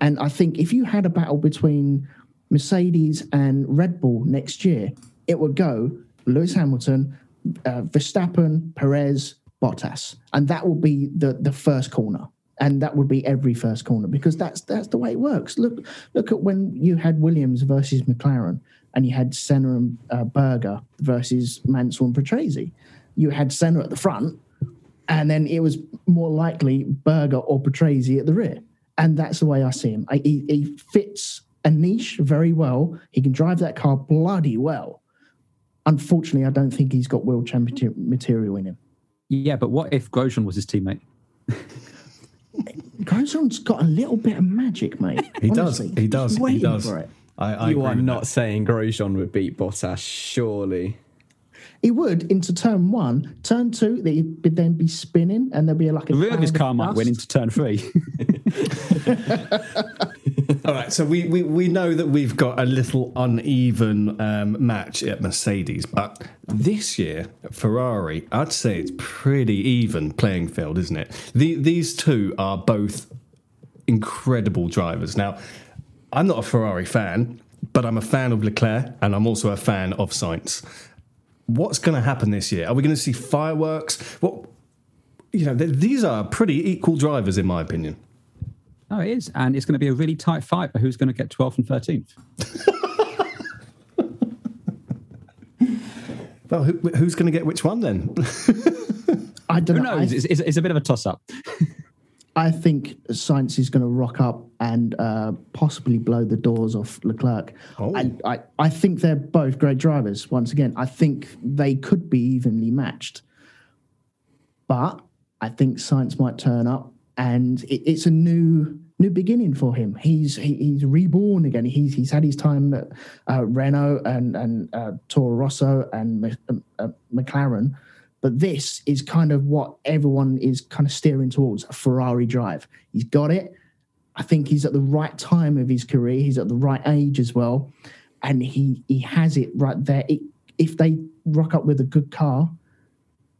And I think if you had a battle between Mercedes and Red Bull next year, it would go Lewis Hamilton, uh, Verstappen, Perez, Bottas, and that would be the the first corner. And that would be every first corner because that's that's the way it works. Look look at when you had Williams versus McLaren, and you had Senna and uh, Berger versus Mansell and Patrese. You had Senna at the front, and then it was more likely Berger or Patrese at the rear. And that's the way I see him. I, he, he fits a niche very well. He can drive that car bloody well. Unfortunately, I don't think he's got world championship material in him. Yeah, but what if Grosjean was his teammate? [LAUGHS] Grosjean's got a little bit of magic, mate. He Honestly. does. He does. He does. for it. I, I you agree are not that. saying Grosjean would beat Bottas, surely. He would into turn one, turn two. They would then be spinning, and there'd be like a The rear of his car of might dust. win into turn three. [LAUGHS] All right, so we, we, we know that we've got a little uneven um, match at Mercedes, but this year at Ferrari, I'd say it's pretty even playing field, isn't it? The, these two are both incredible drivers. Now, I'm not a Ferrari fan, but I'm a fan of Leclerc and I'm also a fan of Sainz. What's going to happen this year? Are we going to see fireworks? What you know, th- these are pretty equal drivers, in my opinion. oh, it is. And it's going to be a really tight fight for who's going to get 12th and 13th. [LAUGHS] Well, who, who's going to get which one then? [LAUGHS] I don't Who know. I, knows? It's, it's, it's a bit of a toss up. [LAUGHS] I think Sainz is going to rock up and uh, possibly blow the doors off Leclerc. Oh. I, I, I think they're both great drivers. Once again, I think they could be evenly matched. But I think Sainz might turn up, and it, it's a new new beginning for him. He's he, he's reborn again. He's he's had his time at uh, Renault and and uh, Toro Rosso and uh, McLaren. But this is kind of what everyone is kind of steering towards a Ferrari drive. He's got it. I think he's at the right time of his career. He's at the right age as well. And he he has it right there. It, if they rock up with a good car,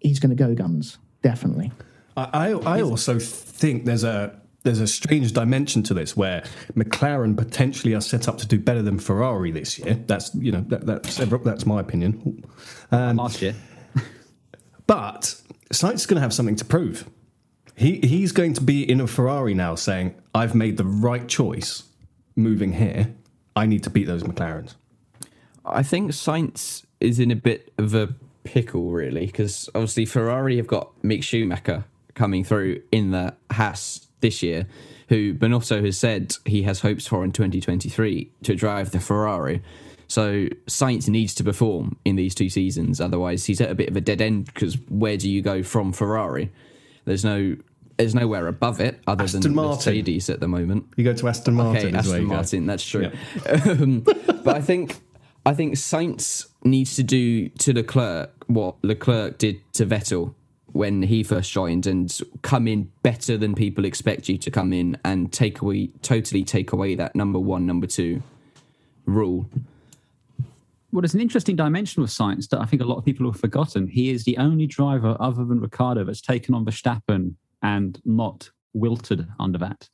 he's going to go guns, definitely. I, I I also think there's a there's a strange dimension to this where McLaren potentially are set up to do better than Ferrari this year. That's you know that, that's that's my opinion. Um, Last year. But Sainz is going to have something to prove. He he's going to be in a Ferrari now, saying, "I've made the right choice, moving here. I need to beat those McLarens." I think Sainz is in a bit of a pickle, really, because obviously Ferrari have got Mick Schumacher coming through in the Haas this year, who Binotto has said he has hopes for in 2023 to drive the Ferrari. So Sainz needs to perform in these two seasons, otherwise he's at a bit of a dead end. Because where do you go from Ferrari? There's no, there's nowhere above it other Aston than Martin. Mercedes at the moment. You go to Aston Martin. Okay, Aston. Martin, that's true. [LAUGHS] um, but I think I think Sainz needs to do to Leclerc what Leclerc did to Vettel when he first joined and come in better than people expect you to come in and take away totally take away that number one, number two rule. Well, there's an interesting dimension of Sainz that I think a lot of people have forgotten. He is the only driver other than Ricciardo that's taken on Verstappen and not wilted under that.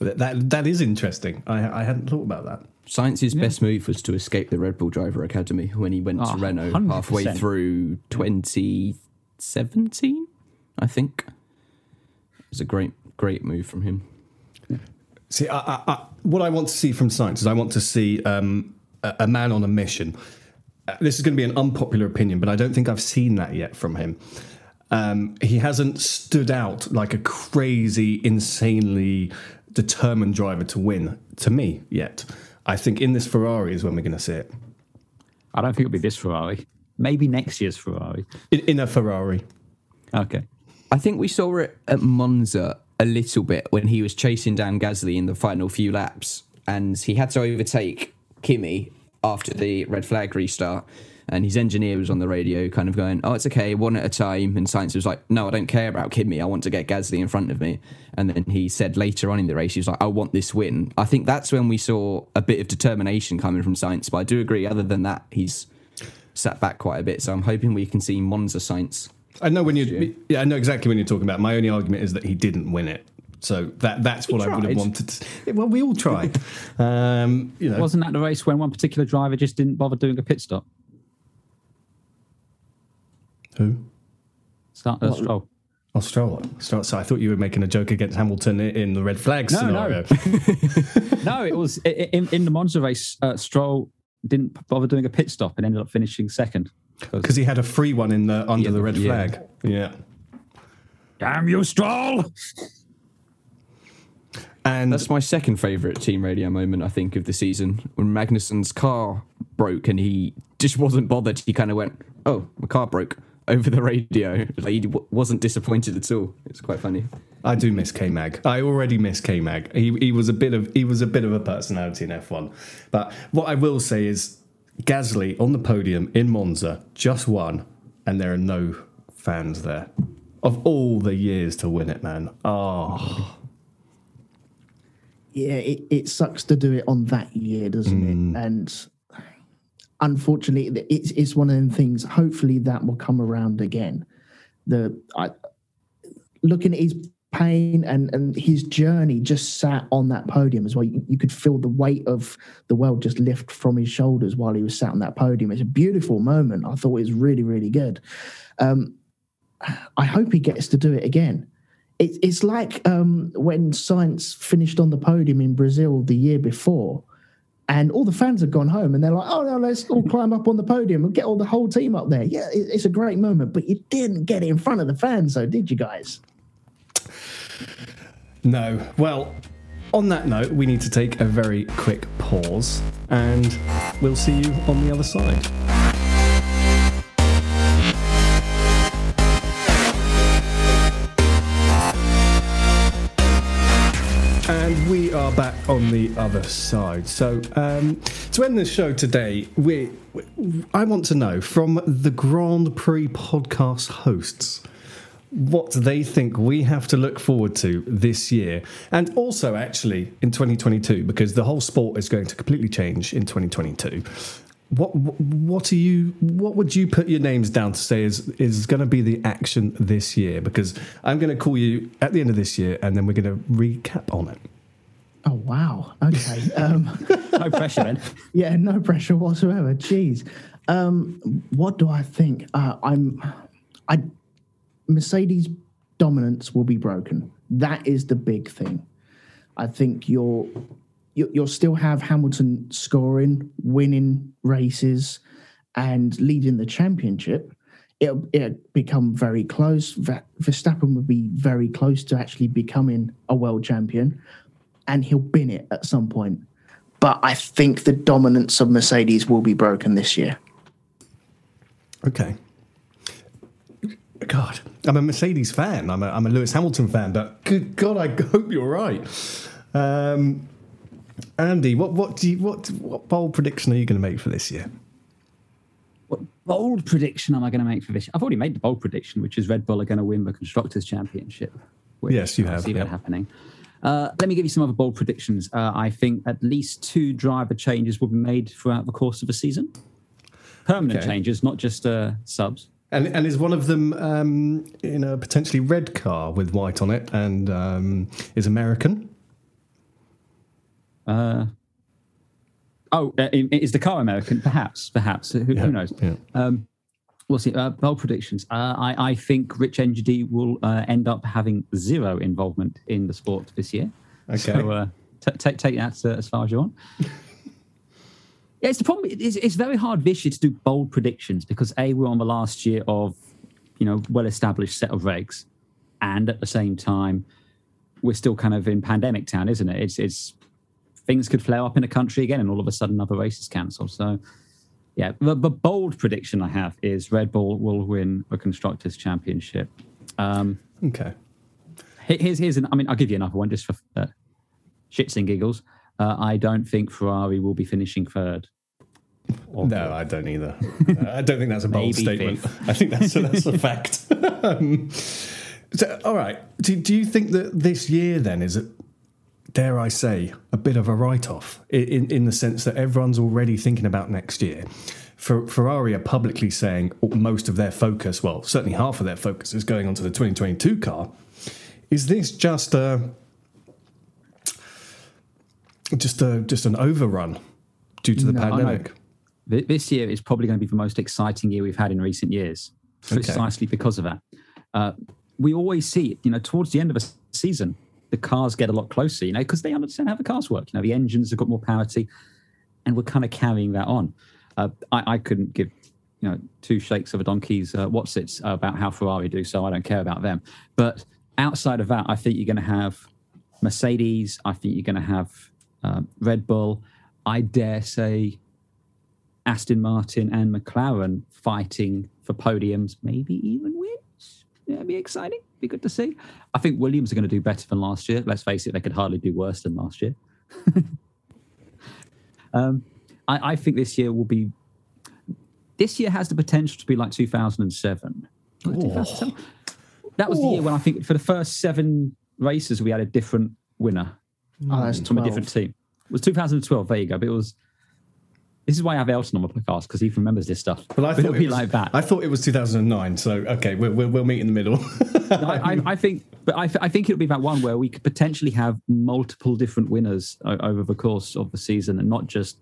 That, that that is interesting. I I hadn't thought about that. Sainz's best move was to escape the Red Bull Driver Academy when he went Oh, to Renault 100%. halfway through 2017, I think. It was a great, great move from him. See, I, I, I, what I want to see from Sainz is I want to see um, a, a man on a mission. Uh, This is going to be an unpopular opinion, but I don't think I've seen that yet from him. Um, he hasn't stood out like a crazy, insanely determined driver to win to me yet. I think in this Ferrari is when we're going to see it. I don't think it'll be this Ferrari. Maybe next year's Ferrari. In, in a Ferrari. Okay. I think we saw it at Monza a little bit when he was chasing down Gasly in the final few laps, and he had to overtake Kimi after the red flag restart. And his engineer was on the radio, kind of going, "Oh, it's okay, one at a time." And Sainz was like, "No, I don't care about Kimi. I want to get Gasly in front of me." And then he said later on in the race, he was like, "I want this win." I think that's when we saw a bit of determination coming from Sainz. But I do agree. Other than that, he's sat back quite a bit. So I'm hoping we can see Monza Sainz. I know when you. Yeah, I know exactly when you're talking about. My only argument is that he didn't win it. So that that's what I would have wanted. To, well, we all tried. [LAUGHS] um, you know, Wasn't that the race when one particular driver just didn't bother doing a pit stop? who? Start uh, Stroll. Oh, Stroll. Stroll. So I thought you were making a joke against Hamilton in the red flag No, no. scenario. [LAUGHS] [LAUGHS] No, it was i- i- in, in the Monza race. Uh, Stroll didn't bother doing a pit stop and ended up finishing second. Because he had a free one in the under Yeah, the red yeah. flag. Yeah. Damn you, Stroll! And That's my second favourite team radio moment, I think, of the season. When Magnussen's car broke and he just wasn't bothered. He kind of went, Oh, my car broke [LAUGHS] over the radio. Like, he w- wasn't disappointed at all. It's quite funny. I do miss K Mag. I already miss K Mag. He, he was a bit of he was a bit of a personality in F1. But what I will say is Gasly on the podium in Monza just won, and there are no fans there. Of all the years to win it, man. Oh, yeah, it, it sucks to do it on that year, doesn't Mm. it? And unfortunately, it's it's one of them things. Hopefully, that will come around again. The I, looking at his pain and and his journey, just sat on that podium as well. You, you could feel the weight of the world just lift from his shoulders while he was sat on that podium. It's a beautiful moment. I thought it was really really good. Um, I hope he gets to do it again. It, it's like um, when Sainz finished on the podium in Brazil the year before, and all the fans had gone home, and they're like, "Oh no, let's all climb up on the podium and get all the whole team up there." Yeah, it, it's a great moment, but you didn't get it in front of the fans, though, did you guys? no. Well, on that note, we need to take a very quick pause, and we'll see you on the other side. We are back on the other side. So, um, to end this show today, we, we, I want to know from the Grand Prix podcast hosts what they think we have to look forward to this year, and also actually in 2022, because the whole sport is going to completely change in 2022. What what are you? What would you put your names down to say is is going to be the action this year? Because I'm going to call you at the end of this year, and then we're going to recap on it. Oh wow, okay. [LAUGHS] Um, No pressure then. yeah, no pressure whatsoever. Jeez, um, what do I think? Uh, I'm I Mercedes dominance will be broken. That is the big thing. I think you'll you- you'll still have Hamilton scoring, winning races, and leading the championship. It'll, it'll become very close. Verstappen would be very close to actually becoming a world champion, and he'll bin it at some point. But I think the dominance of Mercedes will be broken this year. Okay. God, I'm a Mercedes fan. I'm a, I'm a Lewis Hamilton fan, but good God, I [LAUGHS] hope you're right. Um, Andy, what what do you, what what bold prediction are you going to make for this year? What bold prediction am I going to make for this? I've already made the bold prediction, which is Red Bull are going to win the constructors' championship. which Yes, you I have, See that yeah. happening. Uh, let me give you some other bold predictions. Uh, I think at least two driver changes will be made throughout the course of the season. Permanent Okay. changes, not just uh, subs. And and is one of them um, in a potentially red car with white on it and um, is American? Uh, oh, uh, is the car American? Perhaps, perhaps. Who, Yeah, who knows? yeah. Um, we'll see. Uh, bold predictions. Uh, I, I think Rich Energy will uh, end up having zero involvement in the sport this year. Okay. So uh, t- take take that uh, as far as you want. [LAUGHS] yeah, it's the problem. It's, it's very hard this year to do bold predictions because a we're on the last year of you know well established set of regs, and at the same time we're still kind of in pandemic town, isn't it? It's it's things could flare up in a country again, and all of a sudden other races cancel. So, yeah, the, the bold prediction I have is Red Bull will win the constructors' championship. Um, Okay. here's here's an. I mean, I'll give you another one just for uh, shits and giggles. Uh, I don't think Ferrari will be finishing third. Or No, I don't either. [LAUGHS] I don't think that's a bold statement. fifth. [LAUGHS] I think that's a, that's a fact. [LAUGHS] um, so, all right. Do, do you think that this year then is, dare I say, a bit of a write-off in in the sense that everyone's already thinking about next year? For, Ferrari are publicly saying most of their focus, well, certainly half of their focus, is going onto the 2022 car. Is this just a just a just an overrun due to the No, pandemic? This year is probably going to be the most exciting year we've had in recent years, precisely because of that. Uh, we always see, you know, towards the end of a season, the cars get a lot closer, you know, because they understand how the cars work. You know, the engines have got more parity, and we're kind of carrying that on. Uh, I, I couldn't give, you know, two shakes of a donkey's uh, what's it about how Ferrari do, so I don't care about them. But outside of that, I think you're going to have Mercedes. I think you're going to have uh, Red Bull. I dare say Aston Martin and McLaren fighting for podiums, maybe even wins. It'd be exciting. Be good to see. I think Williams are going to do better than last year. Let's face it, they could hardly do worse than last year. [LAUGHS] um, I, I think this year will be. This year has the potential to be like 2007. Was 2007? That was the year when I think for the first seven races we had a different winner Oh, from a different team. It was 2012. There you go. But it was. This is why I have Elton on my podcast because he remembers this stuff. Well, I But thought it'll it be was, like that. I thought it was 2009. So okay, we'll, we'll, we'll meet in the middle. [LAUGHS] I, I, I think, but I, I think it'll be that one where we could potentially have multiple different winners over the course of the season, and not just.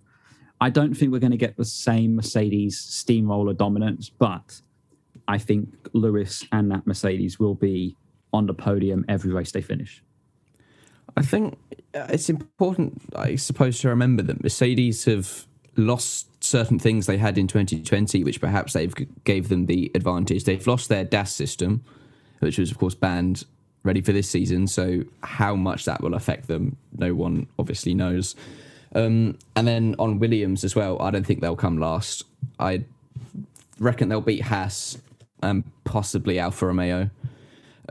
I don't think we're going to get the same Mercedes steamroller dominance, but I think Lewis and that Mercedes will be on the podium every race they finish. I think uh, it's important, I suppose, to remember that Mercedes have lost certain things they had in 2020, which perhaps they've gave them the advantage. They've lost their DAS system, which was, of course, banned ready for this season. So how much that will affect them, no one obviously knows. Um, and then on Williams as well, I don't think they'll come last. I reckon they'll beat Haas and possibly Alfa Romeo.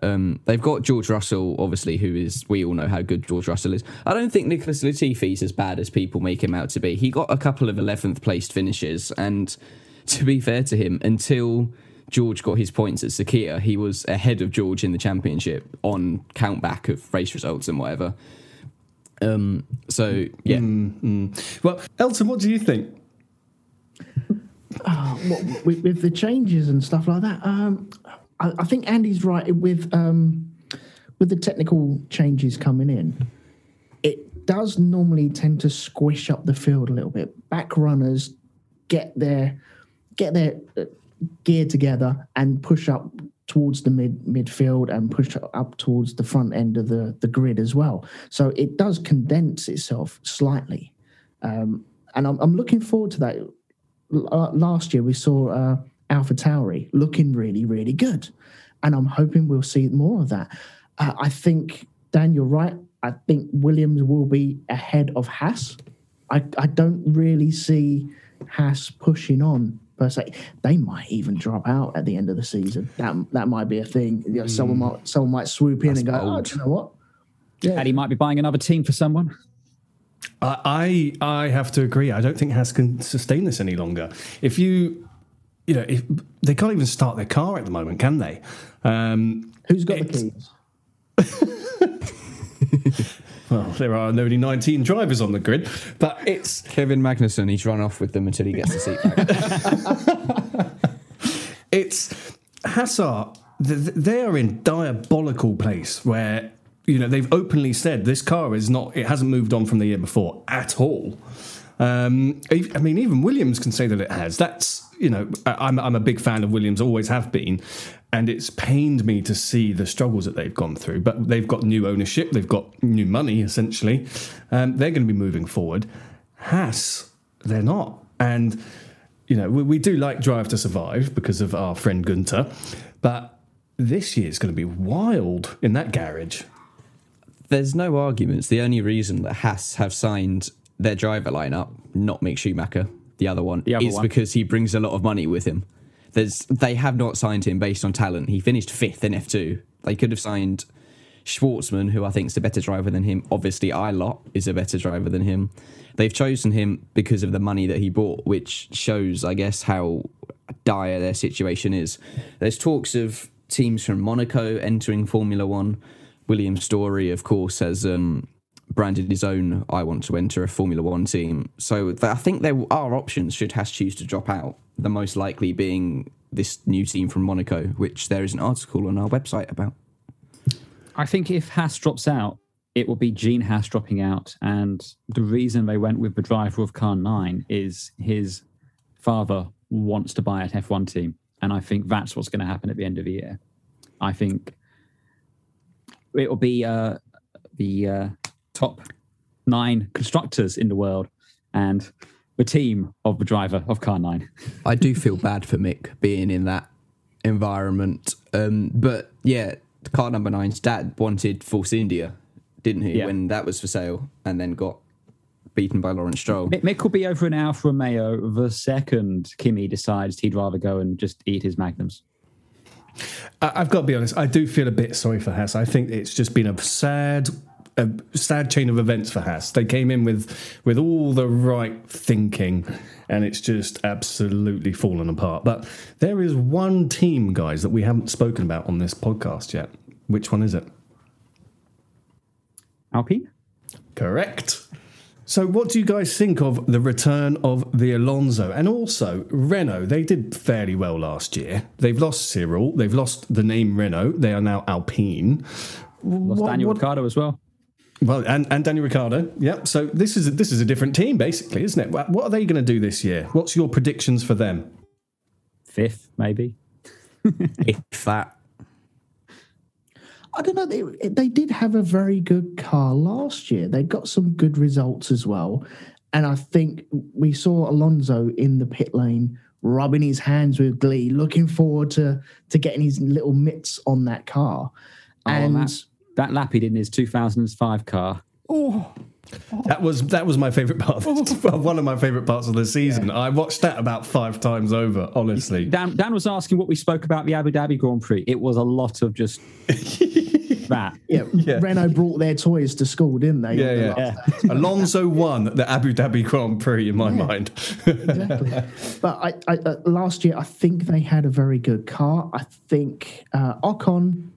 Um, they've got George Russell, obviously, who is we all know how good George Russell is. I don't think Nicholas Latifi is as bad as people make him out to be. He got a couple of eleventh placed finishes, and to be fair to him, until George got his points at Sakhir, he was ahead of George in the championship on countback of race results and whatever. Um, so yeah, well, Elton, what do you think? what, with, with the changes and stuff like that. Um, I, I think Andy's right with um, with the technical changes coming in. It does normally tend to squish up the field a little bit. Back runners get their get their uh, gear together and push up towards the mid midfield and push up towards the front end of the the grid as well. So it does condense itself slightly, um, and I'm, I'm looking forward to that. L- uh, last year we saw uh, AlphaTauri looking really really good, and I'm hoping we'll see more of that. Uh, I think Dan, you're right. I think Williams will be ahead of Haas. I, I don't really see Haas pushing on per se. They might even drop out at the end of the season. That that might be a thing. You know, Someone might someone might swoop in and go, oh, do you know what? Yeah. And he might be buying another team for someone. I I I have to agree. I don't think Haas can sustain this any longer. If you you know if they can't even start their car at the moment, can they? Um, Who's got the keys? [LAUGHS] well, there are only 19 drivers on the grid, but it's Kevin Magnussen, he's run off with them until he gets the seat back. [LAUGHS] it's Hassar. th- th- They are in diabolical place where you know they've openly said this car is not. It hasn't moved on from the year before at all. Um, I I mean, even Williams can say that it has. That's you know, I'm I'm a big fan of Williams, always have been, and it's pained me to see the struggles that they've gone through. But they've got new ownership, they've got new money. Essentially, um, they're going to be moving forward. Haas, they're not, and you know, we, we do like Drive to Survive because of our friend Gunter, but this year's going to be wild in that garage. There's no arguments. The only reason that Haas have signed their driver lineup, not Mick Schumacher, the other one, The other is one. because he brings a lot of money with him. There's they have not signed him based on talent. He finished fifth in F2. They could have signed Shwartzman, who I think is a better driver than him. Obviously, Ilott is a better driver than him. They've chosen him because of the money that he brought, which shows, I guess, how dire their situation is. There's talks of teams from Monaco entering Formula One. William Storey, of course, has um, branded his own I want to enter a Formula One team. So I think there are options should Haas choose to drop out. The most likely being this new team from Monaco, which there is an article on our website about. I think if Haas drops out, it will be Gene Haas dropping out. And the reason they went with the driver of car nine is his father wants to buy an F1 team. And I think that's what's going to happen at the end of the year. I think it will be uh, the uh, top nine constructors in the world and the team of the driver of car nine. I do feel bad for Mick being in that environment. Um, but yeah, car number nine's dad wanted Force India, didn't he, Yeah. when that was for sale, and then got beaten by Lawrence Stroll. Mick, Mick will be over an hour from Mayo the second Kimi decides he'd rather go and just eat his magnums. I- I've got to be honest. I do feel a bit sorry for Haas. I think it's just been a sad, a sad chain of events for Haas. They came in with with all the right thinking, and it's just absolutely fallen apart. But there is one team, guys, that we haven't spoken about on this podcast yet. Which one is it? Alpine? Correct. So, what do you guys think of the return of the Alonso and also Renault? They did fairly well last year. They've lost Cyril. They've lost the name Renault. They are now Alpine. Lost What- Daniel what- Ricciardo as well. Well, and, and Daniel Ricciardo. Yep. So this is a, this is a different team, basically, isn't it? What what are they going to do this year? What's your predictions for them? Fifth, maybe. [LAUGHS] if that. I don't know. They, they did have a very good car last year. They got some good results as well. And I think we saw Alonso in the pit lane rubbing his hands with glee, looking forward to, to getting his little mitts on that car. Oh, and that, that lap he did in his 2005 car. Oh. That was that was my favourite part. Of, [LAUGHS] one of my favourite parts of the season. I watched that about five times over. Honestly, Dan, Dan was asking what we spoke about the Abu Dhabi Grand Prix. It was a lot of just [LAUGHS] that. yeah, Renault brought their toys to school, didn't they? Yeah, on the yeah. last? Alonso won the Abu Dhabi Grand Prix in my mind. exactly. But I, I, uh, last year, I think they had a very good car. I think uh, Ocon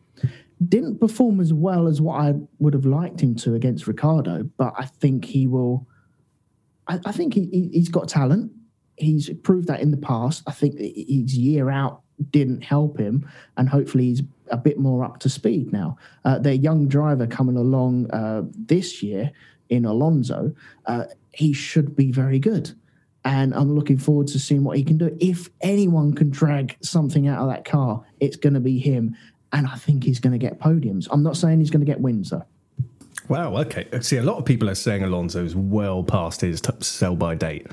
didn't perform as well as what I would have liked him to against Ricciardo, but I think he will. I, I think he, he, he's got talent. He's proved that in the past. I think his year out didn't help him, and hopefully he's a bit more up to speed now. Uh, their young driver coming along uh, this year in Alonso, uh, he should be very good. and I'm looking forward to seeing what he can do. If anyone can drag something out of that car, it's going to be him, and I think he's going to get podiums. I'm not saying he's going to get wins though. Wow. Okay. See, a lot of people are saying Alonso's well past his t- sell by date.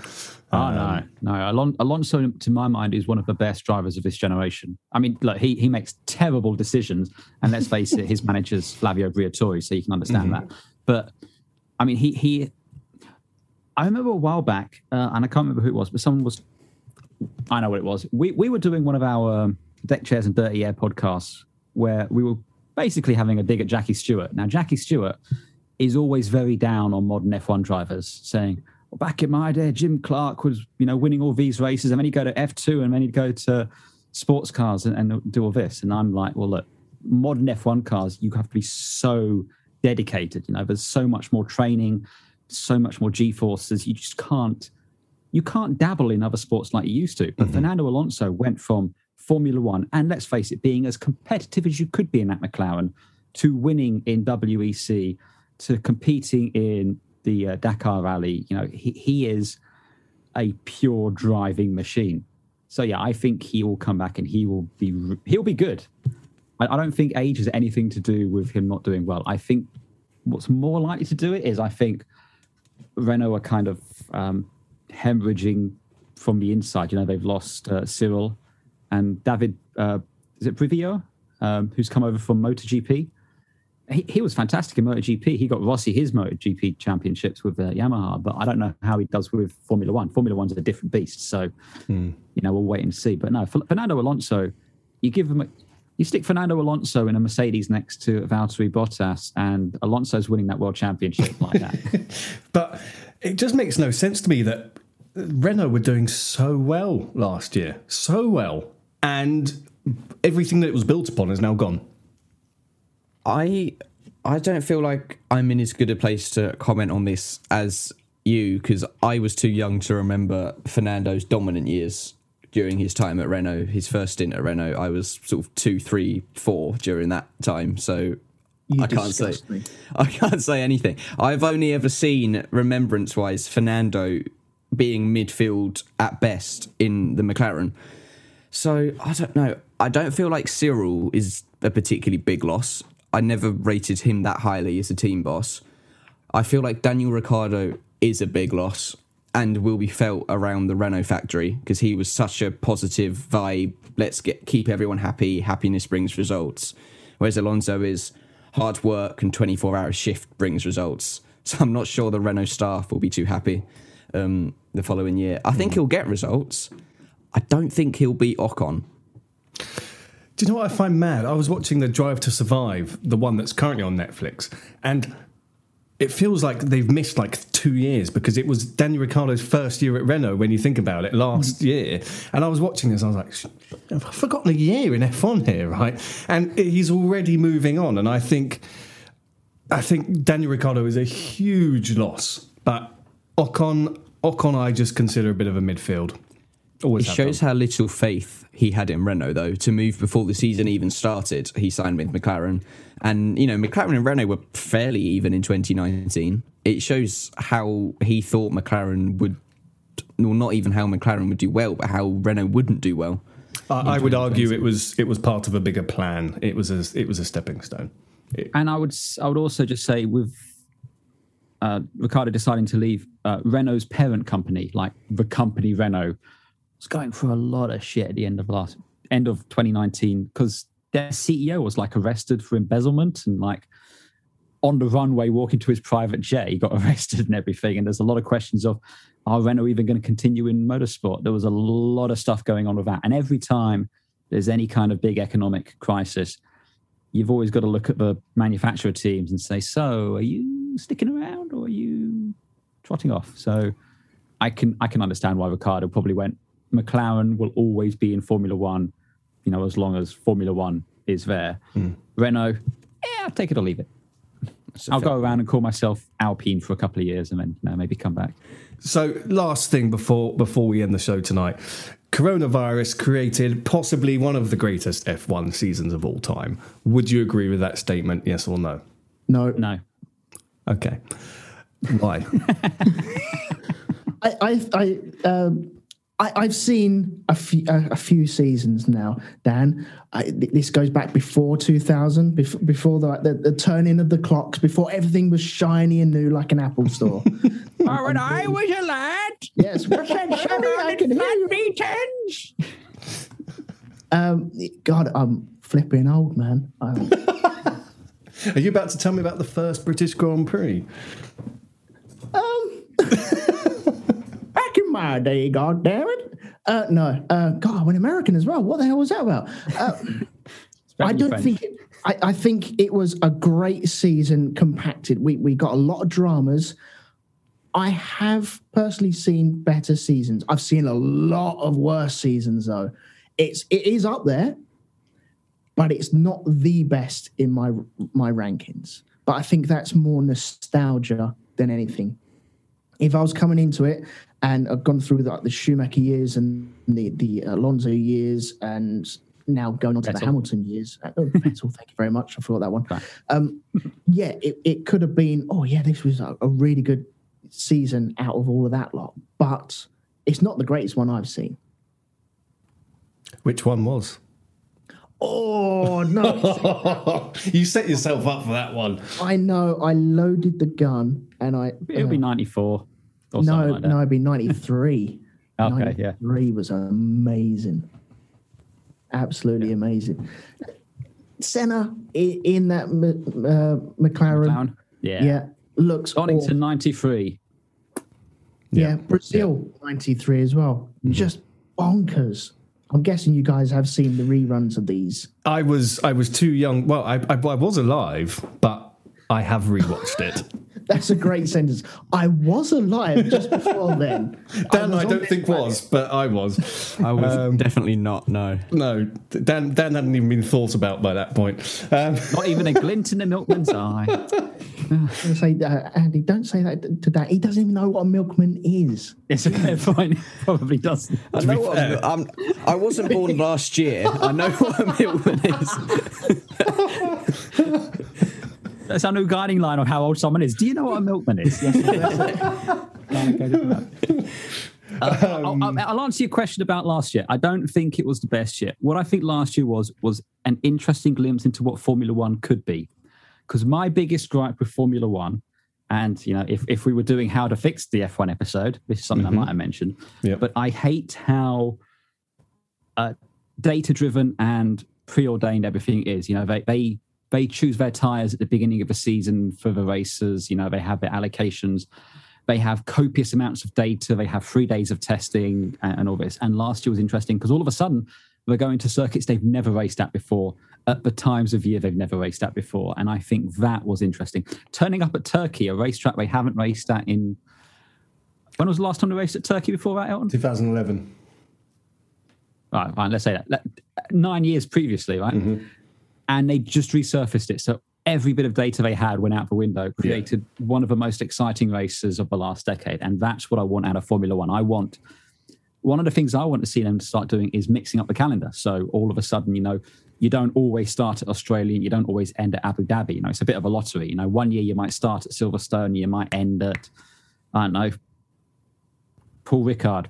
Oh no, no. Alon- Alonso, to my mind, is one of the best drivers of this generation. I mean, look, he he makes terrible decisions, and let's face it, his [LAUGHS] manager's Flavio Briatore, so you can understand that. But I mean, he he. I remember a while back, uh, and I can't remember who it was, but someone was. I know what it was. We we were doing one of our um, deck chairs and dirty air podcasts where we were basically having a dig at Jackie Stewart. Now, Jackie Stewart is always very down on modern F1 drivers, saying, well, back in my day, Jim Clark was, you know, winning all these races, and then he'd go to F2 and then he'd go to sports cars and, and do all this. And I'm like, well, look, modern F1 cars, you have to be so dedicated. You know, there's so much more training, so much more G forces. You just can't, you can't dabble in other sports like you used to. But mm-hmm. Fernando Alonso went from Formula One, and let's face it, being as competitive as you could be in that McLaren, to winning in WEC, to competing in the uh, Dakar Rally. You know, he, he is a pure driving machine. So yeah, I think he will come back and he will be he'll be good. I, I don't think age has anything to do with him not doing well. I think what's more likely to do it is I think Renault are kind of um, hemorrhaging from the inside. You know, they've lost uh, Cyril and David. Uh, is it Brivio, um, who's come over from MotoGP? He, he was fantastic in MotoGP. He got Rossi his MotoGP championships with uh, Yamaha, but I don't know how he does with Formula One. Formula One's a different beast, so you know we'll wait and see. But no, Fernando Alonso, you give him, a, you stick Fernando Alonso in a Mercedes next to Valtteri Bottas, and Alonso's winning that world championship like that. [LAUGHS] But it just makes no sense to me that Renault were doing so well last year, so well, and everything that it was built upon is now gone. I I don't feel like I'm in as good a place to comment on this as you because I was too young to remember Fernando's dominant years during his time at Renault. His first stint at Renault, I was sort of two, three, four during that time. So You I can't say me. [LAUGHS] I can't say anything. I've only ever seen remembrance wise Fernando being midfield at best in the McLaren. So I don't know. I don't feel like Cyril is a particularly big loss. I never rated him that highly as a team boss. I feel like Daniel Ricciardo is a big loss and will be felt around the Renault factory because he was such a positive vibe. Let's get keep everyone happy. Happiness brings results. Whereas Alonso is hard work and 24 hour shift brings results. So I'm not sure the Renault staff will be too happy um, the following year. I think he'll get results. I don't think he'll beat Ocon. Do you know what I find mad? I was watching the Drive to Survive, the one that's currently on Netflix, and it feels like they've missed like two years because it was Daniel Ricciardo's first year at Renault when you think about it last mm-hmm. year. And I was watching this, I was like, I've forgotten a year in F1 here, right? And he's already moving on. And I think, I think Daniel Ricciardo is a huge loss, but Ocon, Ocon, I just consider a bit of a midfield. Always It shows done. how little faith he had in Renault, though, to move before the season even started. He signed with McLaren. And, you know, McLaren and Renault were fairly even in 2019. It shows how he thought McLaren would, well, not even how McLaren would do well, but how Renault wouldn't do well. I, I would argue it was it was part of a bigger plan. It was a it was a stepping stone. It- and I would s- I would also just say with uh, Ricciardo deciding to leave uh, Renault's parent company, like the company Renault, was going through a lot of shit at the end of last end of 2019 because their CEO was like arrested for embezzlement and like on the runway walking to his private jet, he got [LAUGHS] arrested and everything. And there's a lot of questions of are Renault even going to continue in motorsport? There was a lot of stuff going on with that. And every time there's any kind of big economic crisis, you've always got to look at the manufacturer teams and say, so are you sticking around or are you trotting off? So I can I can understand why Ricciardo probably went. McLaren will always be in Formula One, you know, as long as Formula One is there. Renault, yeah, I'll take it or leave it. I'll go around and call myself Alpine for a couple of years and then you know, maybe come back. So, last thing before before we end the show tonight, coronavirus created possibly one of the greatest F1 seasons of all time. Would you agree with that statement? Yes or no? No, No. Okay. Why? [LAUGHS] I, I, I, um, I, I've seen a few, a, a few seasons now, Dan. I, this goes back before 2000, before, before the, the, the turning of the clocks, before everything was shiny and new like an Apple store. [LAUGHS] Oh, when I was a lad, yes, [LAUGHS] what's that, Sonny? I can hear you. [LAUGHS] Um, God, I'm flipping old, man. Are you about to tell me about the first British Grand Prix? Um, back in my day, God damn it. Uh, no, uh, God, I'm an American as well. What the hell was that about? Uh, [LAUGHS] I don't French. think. It, I, I think it was a great season compacted. We we got a lot of dramas. I have personally seen better seasons. I've seen a lot of worse seasons though. It's it is up there, but it's not the best in my my rankings. But I think that's more nostalgia than anything. If I was coming into it and I've gone through the, the Schumacher years and the the Alonso years and now going on to the Hamilton years, uh, oh, [LAUGHS] Vettel, thank you very much. I forgot that one. Um, yeah, it, it could have been. Oh yeah, this was a, a really good season out of all of that lot, but it's not the greatest one I've seen. Which one was? Oh no! [LAUGHS] you set yourself up for that one. I know. I loaded the gun and I. it'll be uh, 94 or no, something like that. no, it'd be ninety three. [LAUGHS] Okay, yeah. Three was amazing, absolutely amazing. Senna in that uh, McLaren, Clown. Yeah. yeah, looks Donington awful. 93. Yeah, Brazil ninety three as well. Mm-hmm. Just bonkers. I'm guessing you guys have seen the reruns of these. I was I was too young. Well, I, I, I was alive, but I have rewatched it. [LAUGHS] That's a great [LAUGHS] sentence. I was alive just before then. [LAUGHS] Dan, was I, don't think planet. was, but I was. I was Um, definitely not. No. No, Dan, Dan hadn't even been thought about by that point. Um, [LAUGHS] Not even a glint in the milkman's eye. I'm gonna say, uh, Andy, don't say that to Dad. He doesn't even know what a milkman is. It's a fair fine. Probably doesn't. I know what a, I'm, I wasn't born last year. I know what a milkman is. That's our new guiding line of how old someone is. Do you know what a milkman is? Yes, that's. Uh, [LAUGHS] I'll, I'll- I'll answer your question about last year. I don't think it was the best year. What I think last year was was an interesting glimpse into what Formula One could be. Because my biggest gripe with Formula One, and you know, if, if we were doing how to fix the F1 episode, this is something I might have mentioned. Yep. But I hate how uh, data driven and preordained everything is. You know, they they they choose their tires at the beginning of the season for the races. You know, they have their allocations. They have copious amounts of data. They have three days of testing and, and all this. And last year was interesting because all of a sudden they're going to circuits they've never raced at before at the times of year they've never raced at before. And I think that was interesting. Turning up at Turkey, a racetrack they haven't raced at in. When was the last time they raced at Turkey before that, Elton? 2011. Right, fine. Let's say that. Nine years previously, right? Mm-hmm. And they just resurfaced it. So every bit of data they had went out the window, created one of the most exciting races of the last decade. And that's what I want out of Formula One. I want one of the things I want to see them start doing is mixing up the calendar. So all of a sudden, you know, you don't always start at Australia and you don't always end at Abu Dhabi. You know, it's a bit of a lottery. You know, one year you might start at Silverstone, you might end at, I don't know, Paul Ricard.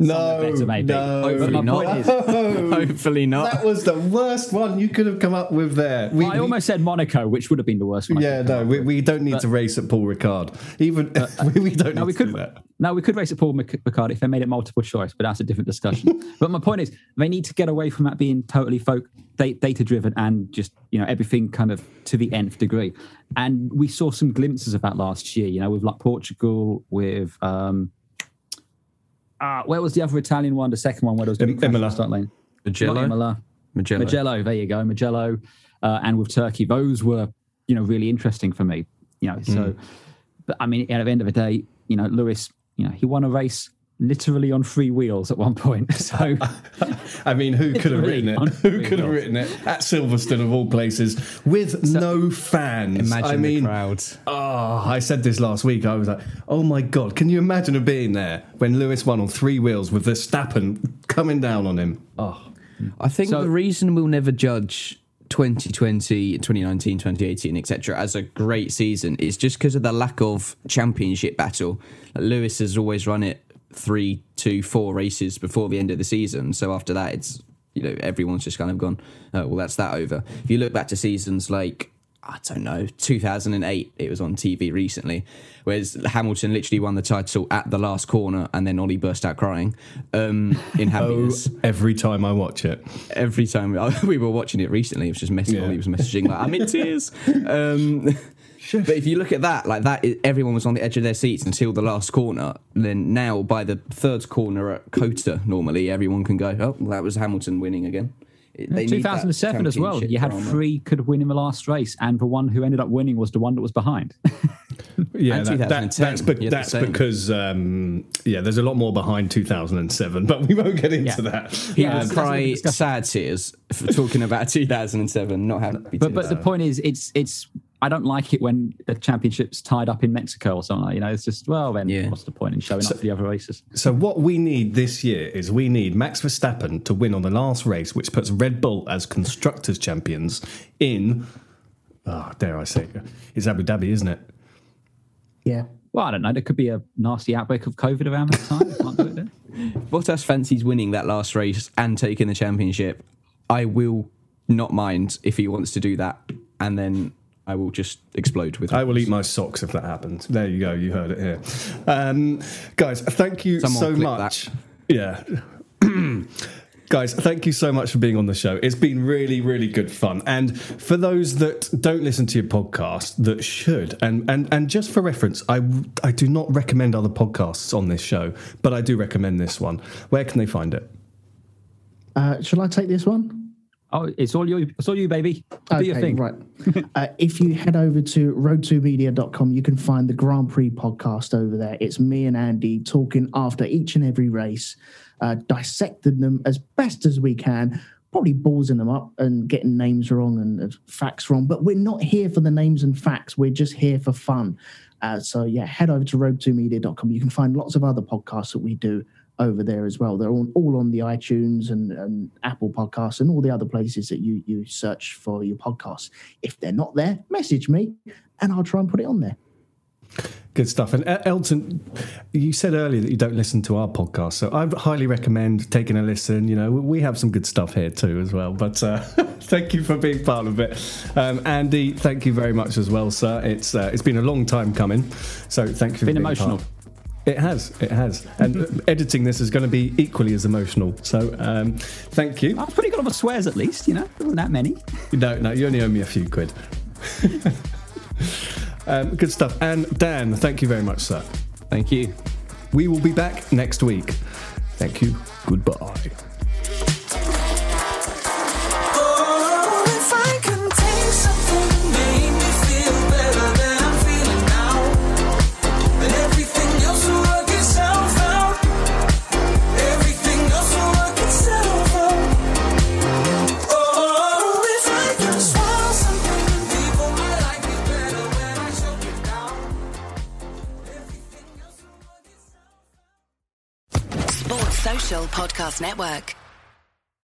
No, better, maybe. no, But my not. is, [LAUGHS] Hopefully not. That was the worst one you could have come up with there. We, I almost said Monaco, which would have been the worst one. Yeah, no, we, we don't need to race at Paul Ricard. Even [LAUGHS] we, we don't No, need we to could. do that. No, we could race at Paul Mc- McCarthy if they made it multiple choice, but that's a different discussion. [LAUGHS] but my point is, they need to get away from that being totally folk data driven and just you know everything kind of to the nth degree. And we saw some glimpses of that last year. You know, with like Portugal, with um, uh, where was the other Italian one? The second one where there was going Im- to be crashes on Imola. the start lane. Mugello? Not Imola. Mugello. Mugello, there you go, Mugello, uh, and with Turkey, those were you know really interesting for me. You know, so but I mean, at the end of the day, you know, Lewis, you know, he won a race literally on three wheels at one point. [LAUGHS] So [LAUGHS] I mean, who could have written it? Who three could have written it at Silverstone of all places with no fans? Imagine I mean, the crowd. Oh, I said this last week. I was like, oh my God, can you imagine him being there when Lewis won on three wheels with Verstappen coming down on him? Oh, I think So- the reason we'll never judge 2020, 2019, 2018, etc. as a great season is just because of the lack of championship battle. Lewis has always run it three, two, four races before the end of the season. So after that, it's you know everyone's just kind of gone. Oh, well, that's that over. If you look back to seasons like I don't know, 2008, it was on TV recently, whereas Hamilton literally won the title at the last corner and then Ollie burst out crying um, in [LAUGHS] Oh, happiness. every time I watch it. Every time [LAUGHS] we were watching it recently, it was just messaging, Yeah. Ollie was messaging, like, I'm in tears. [LAUGHS] Um, but if you look at that, like that, everyone was on the edge of their seats until the last corner. Then now, by the third corner at Cota, normally everyone can go, oh, well, that was Hamilton winning again. They 2007 as well. You had drama. three could win in the last race, and the one who ended up winning was the one that was behind. [LAUGHS] Yeah, that- that- that's, be- you had the that's because um, yeah, there's a lot more behind 2007, but we won't get into Yeah. that. He Yeah, would cry sad tears for talking about [LAUGHS] 2007, not happy. but but the point is, it's it's. I don't like it when the championship's tied up in Mexico or something. Like, you know, it's just well, then Yeah. what's the point in showing up for the other races? So what we need this year is we need Max Verstappen to win on the last race, which puts Red Bull as constructors champions in. Oh, dare I say, it, it's Abu Dhabi, isn't it? Yeah. Well, I don't know. There could be a nasty outbreak of COVID around that time. Can't do it then. [LAUGHS] Bottas fancies winning that last race and taking the championship. I will not mind if he wants to do that, and then I will just explode with. I will eat my socks if that happens. There you go. You heard it here, um, guys. Thank you Someone so clip much. Yeah. [CLEARS THROAT] Guys, thank you so much for being on the show. It's been really, really good fun. And for those that don't listen to your podcast, that should, and and and just for reference, I I do not recommend other podcasts on this show, but I do recommend this one. Where can they find it? Uh, shall I take this one? Oh, it's all you. It's all you, baby. Do your thing. right. uh, if you head over to road2media.com, you can find the Grand Prix podcast over there. It's me and Andy talking after each and every race, uh, dissecting them as best as we can, probably ballsing them up and getting names wrong and uh, facts wrong. But we're not here for the names and facts. We're just here for fun. Uh, so, yeah, head over to road2media.com. You can find lots of other podcasts that we do over there as well. They're all, all on the iTunes and, and Apple Podcasts and all the other places that you you search for your podcasts. If they're not there, message me and I'll try and put it on there. Good stuff. And uh, Elton, you said earlier that you don't listen to our podcast, so I highly recommend taking a listen. You know, we have some good stuff here too as well. But uh, [LAUGHS] thank you for being part of it, um, Andy. Thank you very much as well, sir. It's uh, it's been a long time coming, so thank you for Been being emotional. part. It has, it has, and editing this is going to be equally as emotional. So, um, thank you. I was pretty good on the swears at least. You know, there wasn't that many. No, no, you only owe me a few quid. [LAUGHS] um, good stuff. And Dan, thank you very much, sir. Thank you. We will be back next week. Thank you. Goodbye. Podcast Network.